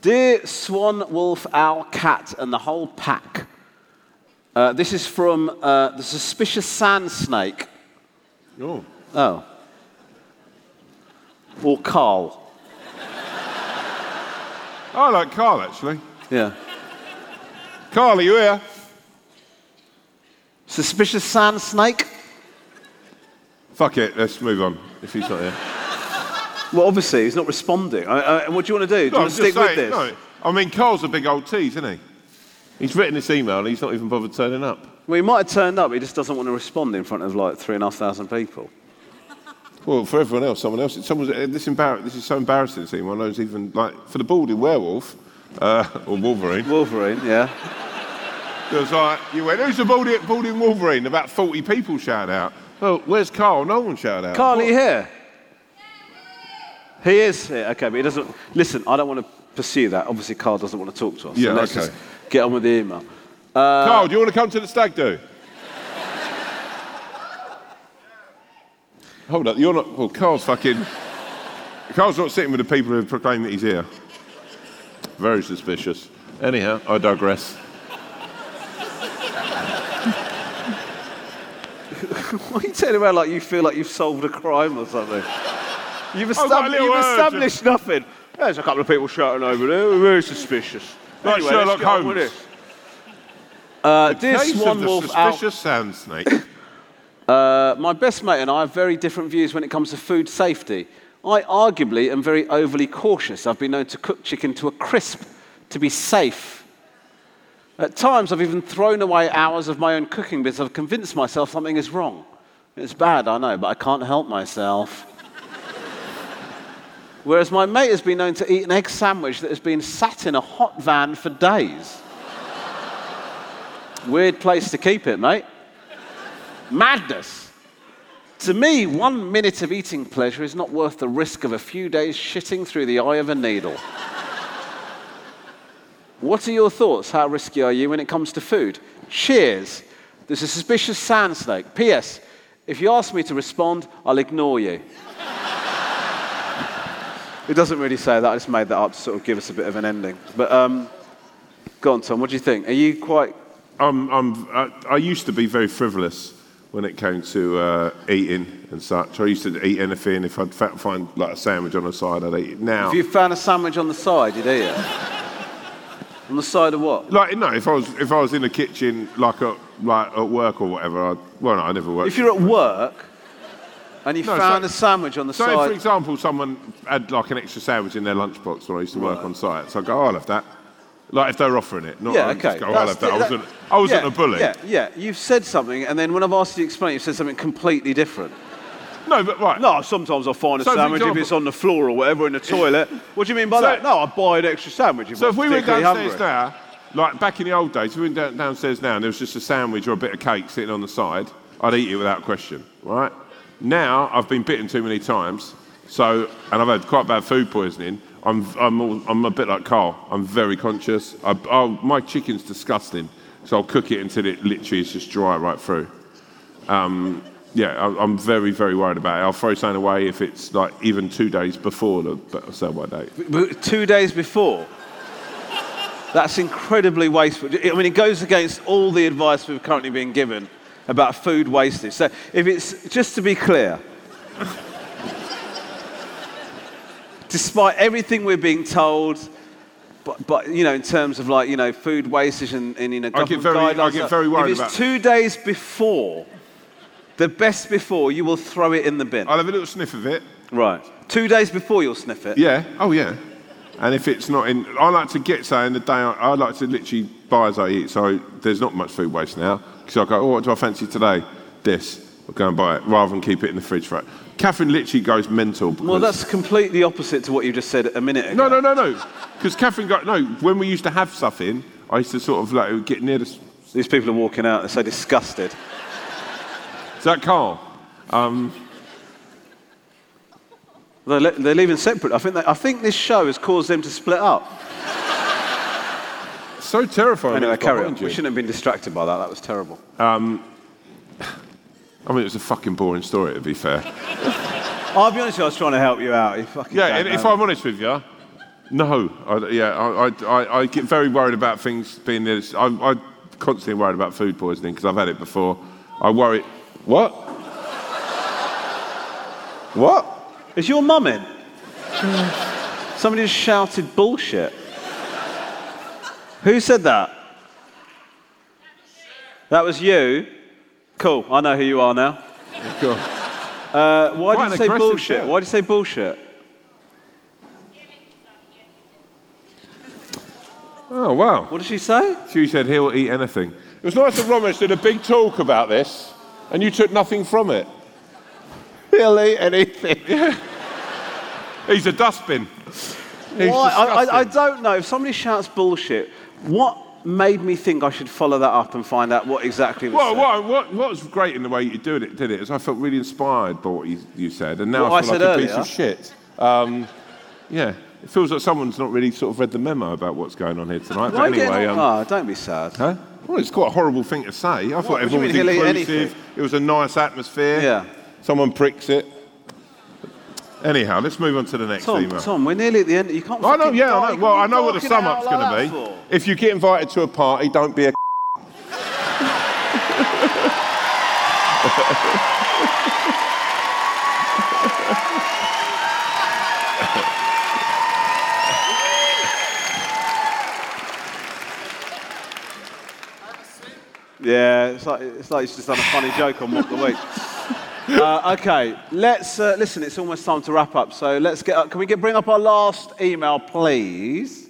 Dear Swan, Wolf, Owl, Cat, and the whole pack. Uh, this is from uh, the suspicious sand snake.
Oh.
Oh. Or Carl.
I like Carl, actually.
Yeah.
Carl, are you here?
Suspicious sand snake?
Fuck it, let's move on if he's not here.
Well, obviously, he's not responding. I, I, what do you want to do? Do you
No,
want
I'm
to stick
just
with
saying,
this?
no, I mean, Carl's a big old tease, isn't he? He's written this email and he's not even bothered turning up.
Well, he might have turned up, he just doesn't want to respond in front of like three and a half thousand people.
Well, for everyone else, someone else. Someone's, uh, this, embar- this is so embarrassing to see one knows even, like, for the balding werewolf, uh, (laughs) or Wolverine,
Wolverine, yeah.
It was like, you went, who's the balding, balding Wolverine? About 40 people shout out. Oh, where's Carl? No one shouted out.
Carl, are you here? He is here. Okay, but he doesn't. Listen, I don't want to pursue that. Obviously, Carl doesn't want to talk to us.
Yeah,
so let's
okay.
just get on with the email.
Uh, Carl, do you want to come to the stag do? (laughs) Hold up, you're not. Well, Carl's fucking. Carl's not sitting with the people who proclaim that he's here. Very suspicious. Anyhow, I digress. (laughs)
What are you telling about like you feel like you've solved a crime or something? You've, established, you've established nothing. There's a couple of people shouting over there. Very suspicious.
Like
Anyway,
Sherlock
let's get on with
Holmes.
this. Uh, dear
Case of the
Al-
suspicious sand snake. (laughs)
Uh, my best mate and I have very different views when it comes to food safety. I arguably am very overly cautious. I've been known to cook chicken to a crisp to be safe. At times, I've even thrown away hours of my own cooking because I've convinced myself something is wrong. It's bad, I know, but I can't help myself. (laughs) Whereas my mate has been known to eat an egg sandwich that has been sat in a hot van for days. Weird place to keep it, mate. Madness. To me, one minute of eating pleasure is not worth the risk of a few days shitting through the eye of a needle. What are your thoughts? How risky are you when it comes to food? Cheers. There's a suspicious sand snake. P.S. If you ask me to respond, I'll ignore you. (laughs) it doesn't really say that. I just made that up to sort of give us a bit of an ending. But um, go on, Tom. What do you think? Are you quite
I'm, I'm, I, I used to be very frivolous when it came to uh, eating and such. I used to eat anything. If I'd find like a sandwich on the side, I'd eat it. Now,
If you found a sandwich on the side, you'd eat it. On the side of what?
like no, if I was if I was in the kitchen, like at like at work or whatever, I'd, well, no, I never worked.
If you're at work and you
No,
found
so-
a sandwich on the
so, if,
side,
for example, someone had like an extra sandwich in their lunchbox when I used to work on site, so I go, oh, I'll have that. Like if they're offering it, not
yeah,
I'd
okay.
just go, oh, I'll
That's
have that. I wasn't, I wasn't
yeah,
a bully.
Yeah, yeah. You've said something, and then when I've asked you to explain, you've said something completely different.
No, but right.
No, sometimes I find a
So,
sandwich if it's on the floor or whatever in the toilet. What do you mean by
So-
that? No, I buy an extra sandwich if
So
I'm
if we went downstairs
hungry.
now, like back in the old days, if we went down, downstairs now and there was just a sandwich or a bit of cake sitting on the side, I'd eat it without question, right? Now I've been bitten too many times, so and I've had quite bad food poisoning. I'm I'm all, I'm a bit like Carl. I'm very conscious. I, I'll, my chicken's disgusting, so I'll cook it until it literally is just dry right through. Um, yeah, I, I'm very very worried about it. I'll throw something away if it's like even two days before the sell by date.
But Two days before. That's incredibly wasteful. I mean, it goes against all the advice we've currently been given about food wastage. So, if it's just to be clear, despite everything we're being told, but, but you know, in terms of like you know food wastage and, and you know,
I get very- I get very worried
If it's
about-
two days before, the best before, you will throw it in the bin.
I'll have a little sniff of it.
Right. Two days before, you'll sniff it.
Yeah. Oh, yeah. And if it's not in, I like to get say in the day. I, I like to literally buy as I eat. So there's not much food waste now. Because I go, oh, what do I fancy today? This. I'll go and buy it rather than keep it in the fridge for it. Catherine literally goes mental. Because,
Well, that's completely opposite to what you just said a minute ago.
no, no, no, no. Because Catherine got no. When we used to have stuff in, I used to sort of like get near the.
These people are walking out. They're so disgusted.
That Carl?
Um, they're, le- they're leaving separate. I think, they, I think this show has caused them to split up.
So terrifying.
Anyway, carry on.
you.
We shouldn't have been distracted by that. That was terrible.
Um, I mean, it was a fucking boring story, to be fair.
I'll be honest with you, I was trying to help you out. You fucking
Yeah, if. I'm honest with you, no. I, yeah, I, I, I, I get very worried about things being this. I, I'm constantly worried about food poisoning because I've had it before. I worry. What? what?
Is your mum in? Somebody just shouted bullshit. Who said that? That was you? Cool, I know who you are now.
God.
Uh, why
Quite
did you say bullshit?
shout.
Why did you say bullshit?
Oh, wow.
What did she say?
She said he'll eat anything. It was nice that Romesh did a big talk about this and you took nothing from it.
He'll eat anything. (laughs)
He's a dustbin. He's
Why? I, I, I don't know. If somebody shouts bullshit, what
made me think I should follow that up and find out what exactly was
Well,
said?
what, what, what was great in the way you did it, did it is I felt really inspired by what you, you said, and now
What
I feel
I
like
said
a piece of shit. Um, yeah, it feels like someone's not really sort of read the memo about what's going on here tonight.
Why
But anyway, um,
oh, don't be sad.
huh? Well, it's quite a horrible thing to say. I thought
What you
everyone was
mean, he'll eat
inclusive. It was a nice atmosphere.
Yeah.
Someone pricks it. Anyhow, let's move on to the next
Tom,
email.
Tom, we're nearly at the end. You can't.
I know, yeah, I know. Well, I know what the sum up's going to be.
for?
If you get invited to a party, don't be a.
Yeah, it's like it's like he's just done a funny joke on Mock the Week. Uh, okay, let's uh, listen. It's almost time to wrap up. So let's get. Up. Can we get bring up our last email, please?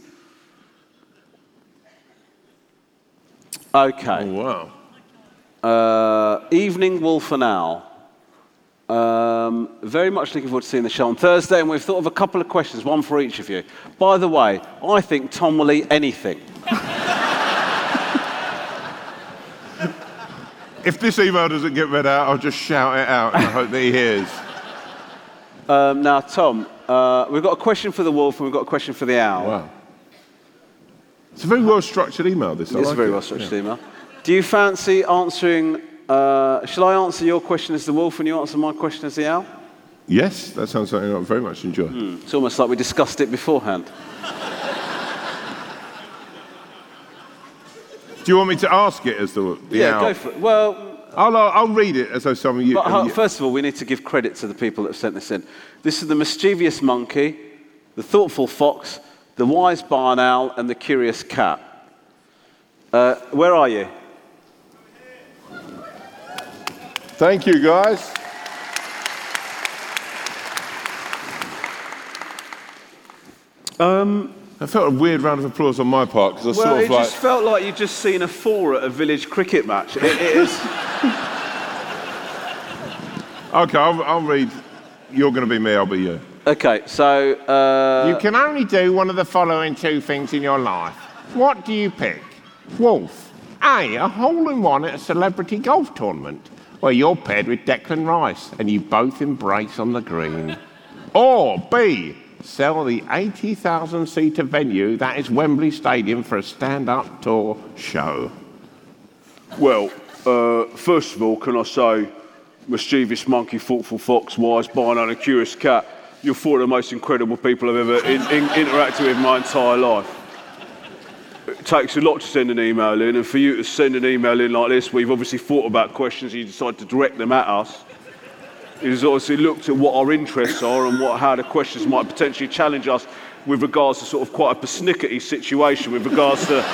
Okay.
Wow.
Uh, evening Wolf and Owl. Um, very much looking forward to seeing the show on Thursday, and we've thought of a couple of questions, one for each of you. By the way, I think Tom will eat anything. (laughs)
If this email doesn't get read out, I'll just shout it out and I hope that he hears.
Um, now, Tom, uh, we've got a question for the wolf and we've got a question for the owl.
Wow. It's a very well structured email, this. I
It's a very
it.
well structured email. Do you fancy answering? Uh, shall I answer your question as the wolf and you answer my question as the owl?
Yes, that sounds something I very much enjoy.
It's almost like we discussed it beforehand.
Do you want me to ask it as the, the
yeah,
owl?
go for it. Well,
I'll, I'll I'll read it as though some of you.
but, uh, first of all, we need to give credit to the people that have sent this in. This is the mischievous monkey, the thoughtful fox, the wise barn owl, and the curious cat. Uh, where are you?
Thank you, guys. Um, I felt a weird round of applause on my part because I
Well,
sort
it
of like.
just felt like you'd just seen a four at a village cricket match. It, it is. (laughs)
Okay, I'll, I'll read. You're going to be me, I'll be you.
Okay, so uh,
You can only do one of the following two things in your life. What do you pick? Wolf. A. A hole in one at a celebrity golf tournament where you're paired with Declan Rice and you both embrace on the green. Or B. Sell the 80,000 seater venue that is Wembley Stadium for a stand up tour show.
Well, uh, first of all, can I say, mischievous monkey, thoughtful fox, wise barn, and a curious cat, you're four of the most incredible people I've ever in, in, interacted with in my entire life. It takes a lot to send an email in, and for you to send an email in like this, you've obviously thought about questions, and you decide to direct them at us. You've obviously looked at what our interests are and what, how the questions might potentially challenge us with regards to sort of quite a persnickety situation with regards to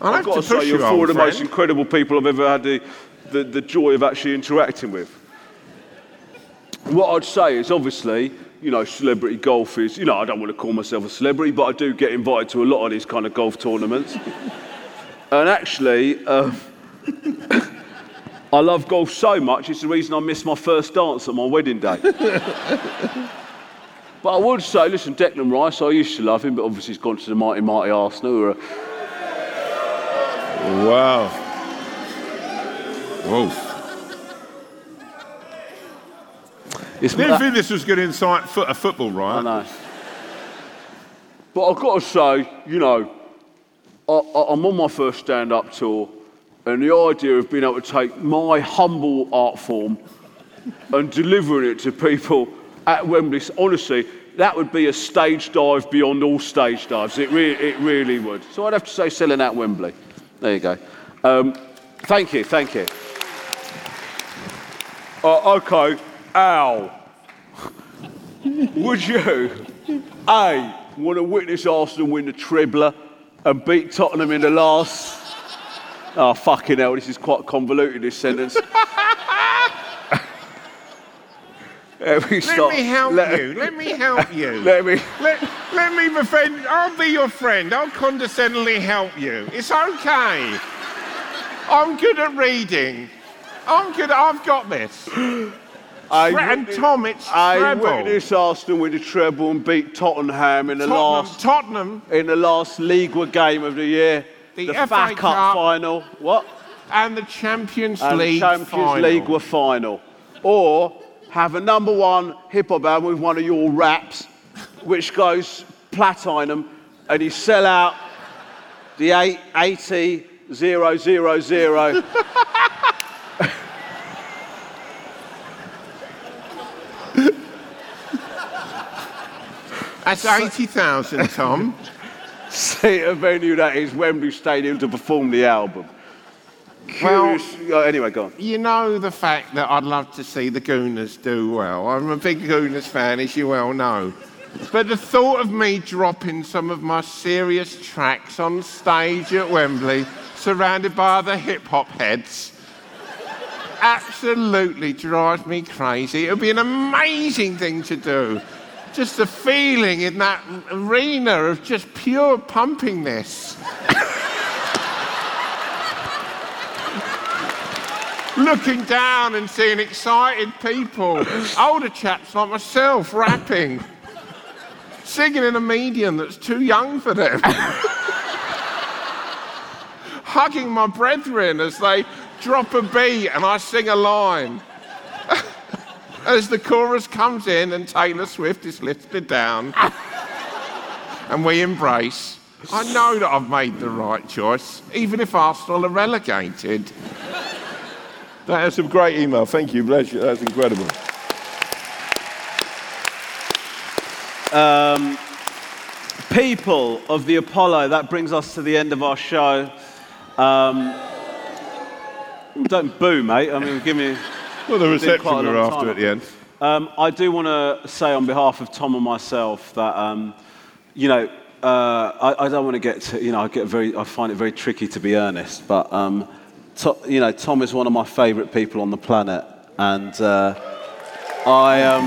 I'll
I've got
to
to say, you're
you,
four of the most incredible people I've ever had the, the, the joy of actually interacting with. What I'd say is obviously, you know, celebrity golf is, you know, I don't want to call myself a celebrity, but I do get invited to a lot of these kind of golf tournaments. And actually, uh, (laughs) I love golf so much, it's the reason I missed my first dance at my wedding day. (laughs) but I would say, listen, Declan Rice, I used to love him, but obviously he's gone to the mighty, mighty Arsenal. A,
Wow. Wolf.
it's
Didn't think this was to incite foot, a football
I
riot.
know.
But I've got to say, you know, I, I, I'm on my first stand up tour, and the idea of being able to take my humble art form and delivering it to people at Wembley, honestly, that would be a stage dive beyond all stage dives. It, re- it really would. So I'd have to say, selling out Wembley. There you go. Um, thank you, thank you. Uh, okay, Owl. Would you, A, want to witness Arsenal win the treble and beat Tottenham in the last. Oh, fucking hell, this is quite convoluted, this sentence. (laughs) Let me
Let me help
let-
you. Let me help (laughs) you.
Let me.
Let, let me befriend. I'll be your friend. I'll condescendingly help you. It's okay. I'm good at reading. I'm good. I've got this. (gasps) (laughs)
I
and Tom, it's
I
treble.
witnessed Arsenal with the treble and beat Tottenham in the
Tottenham,
last
Tottenham
in the last League game of the year.
The
the
FA
FA Cup
Cup.
final. What?
and the Champions
And
League
Champions
final.
League were final. Or have a number one hip hop album with one of your raps, which goes platinum, and you sell out the eight, 80 0 0 0. (laughs)
That's 80,000, Tom.
See a venue that is Wembley Stadium to perform the album.
Well-
Curious. oh, anyway, go on.
you know the fact that I'd love to see the Gooners do well. I'm a big Gooners fan, as you well know. But the thought of me dropping some of my serious tracks on stage at Wembley, surrounded by other hip hop heads, absolutely drives me crazy. It would be an amazing thing to do. Just the feeling in that arena of just pure pumpingness. Looking down and seeing excited people, older chaps like myself rapping, singing in a medium that's too young for them. (laughs) Hugging my brethren as they drop a beat and I sing a line. As the chorus comes in and Taylor Swift is lifted down (laughs) and we embrace, I know that I've made the right choice, even if Arsenal are relegated.
That is a great email. Thank you. Bless you. That's incredible.
People of the Apollo, that brings us to the end of our show. Um, don't boo, mate. I mean, give me.
Well, the reception
a
we're after
time.
at the end.
Um, I do want to say on behalf of Tom and myself that, um, you know, uh, I, I don't want to get to, you know, I get very, I find it very tricky to be earnest, but, um, to, you know, Tom is one of my favourite people on the planet, and uh, I, um,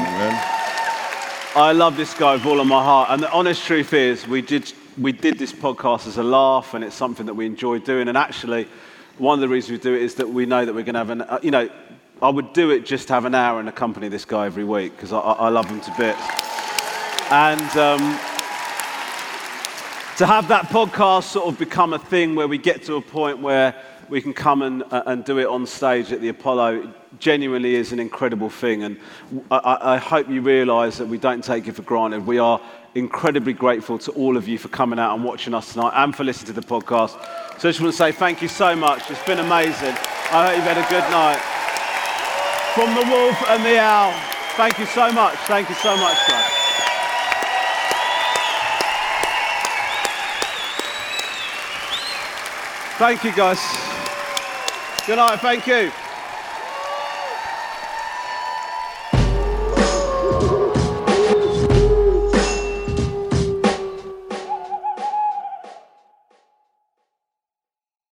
I love this guy with all of my heart. And the honest truth is, we did, we did this podcast as a laugh, and it's something that we enjoy doing. And actually, one of the reasons we do it is that we know that we're going to have an, uh, you know, I would do it just to have an hour and accompany this guy every week because I, I, love him to bits. And um, to have that podcast sort of become a thing where we get to a point where we can come and, uh, and do it on stage at the Apollo genuinely is an incredible thing. And I, I I hope you realise that we don't take it for granted. We are incredibly grateful to all of you for coming out and watching us tonight and for listening to the podcast. So I just want to say thank you so much. It's been amazing. I hope you've had a good night. From the Wolf and the Owl, thank you so much. Thank you so much, guys. Thank you, guys. Good night. Thank you.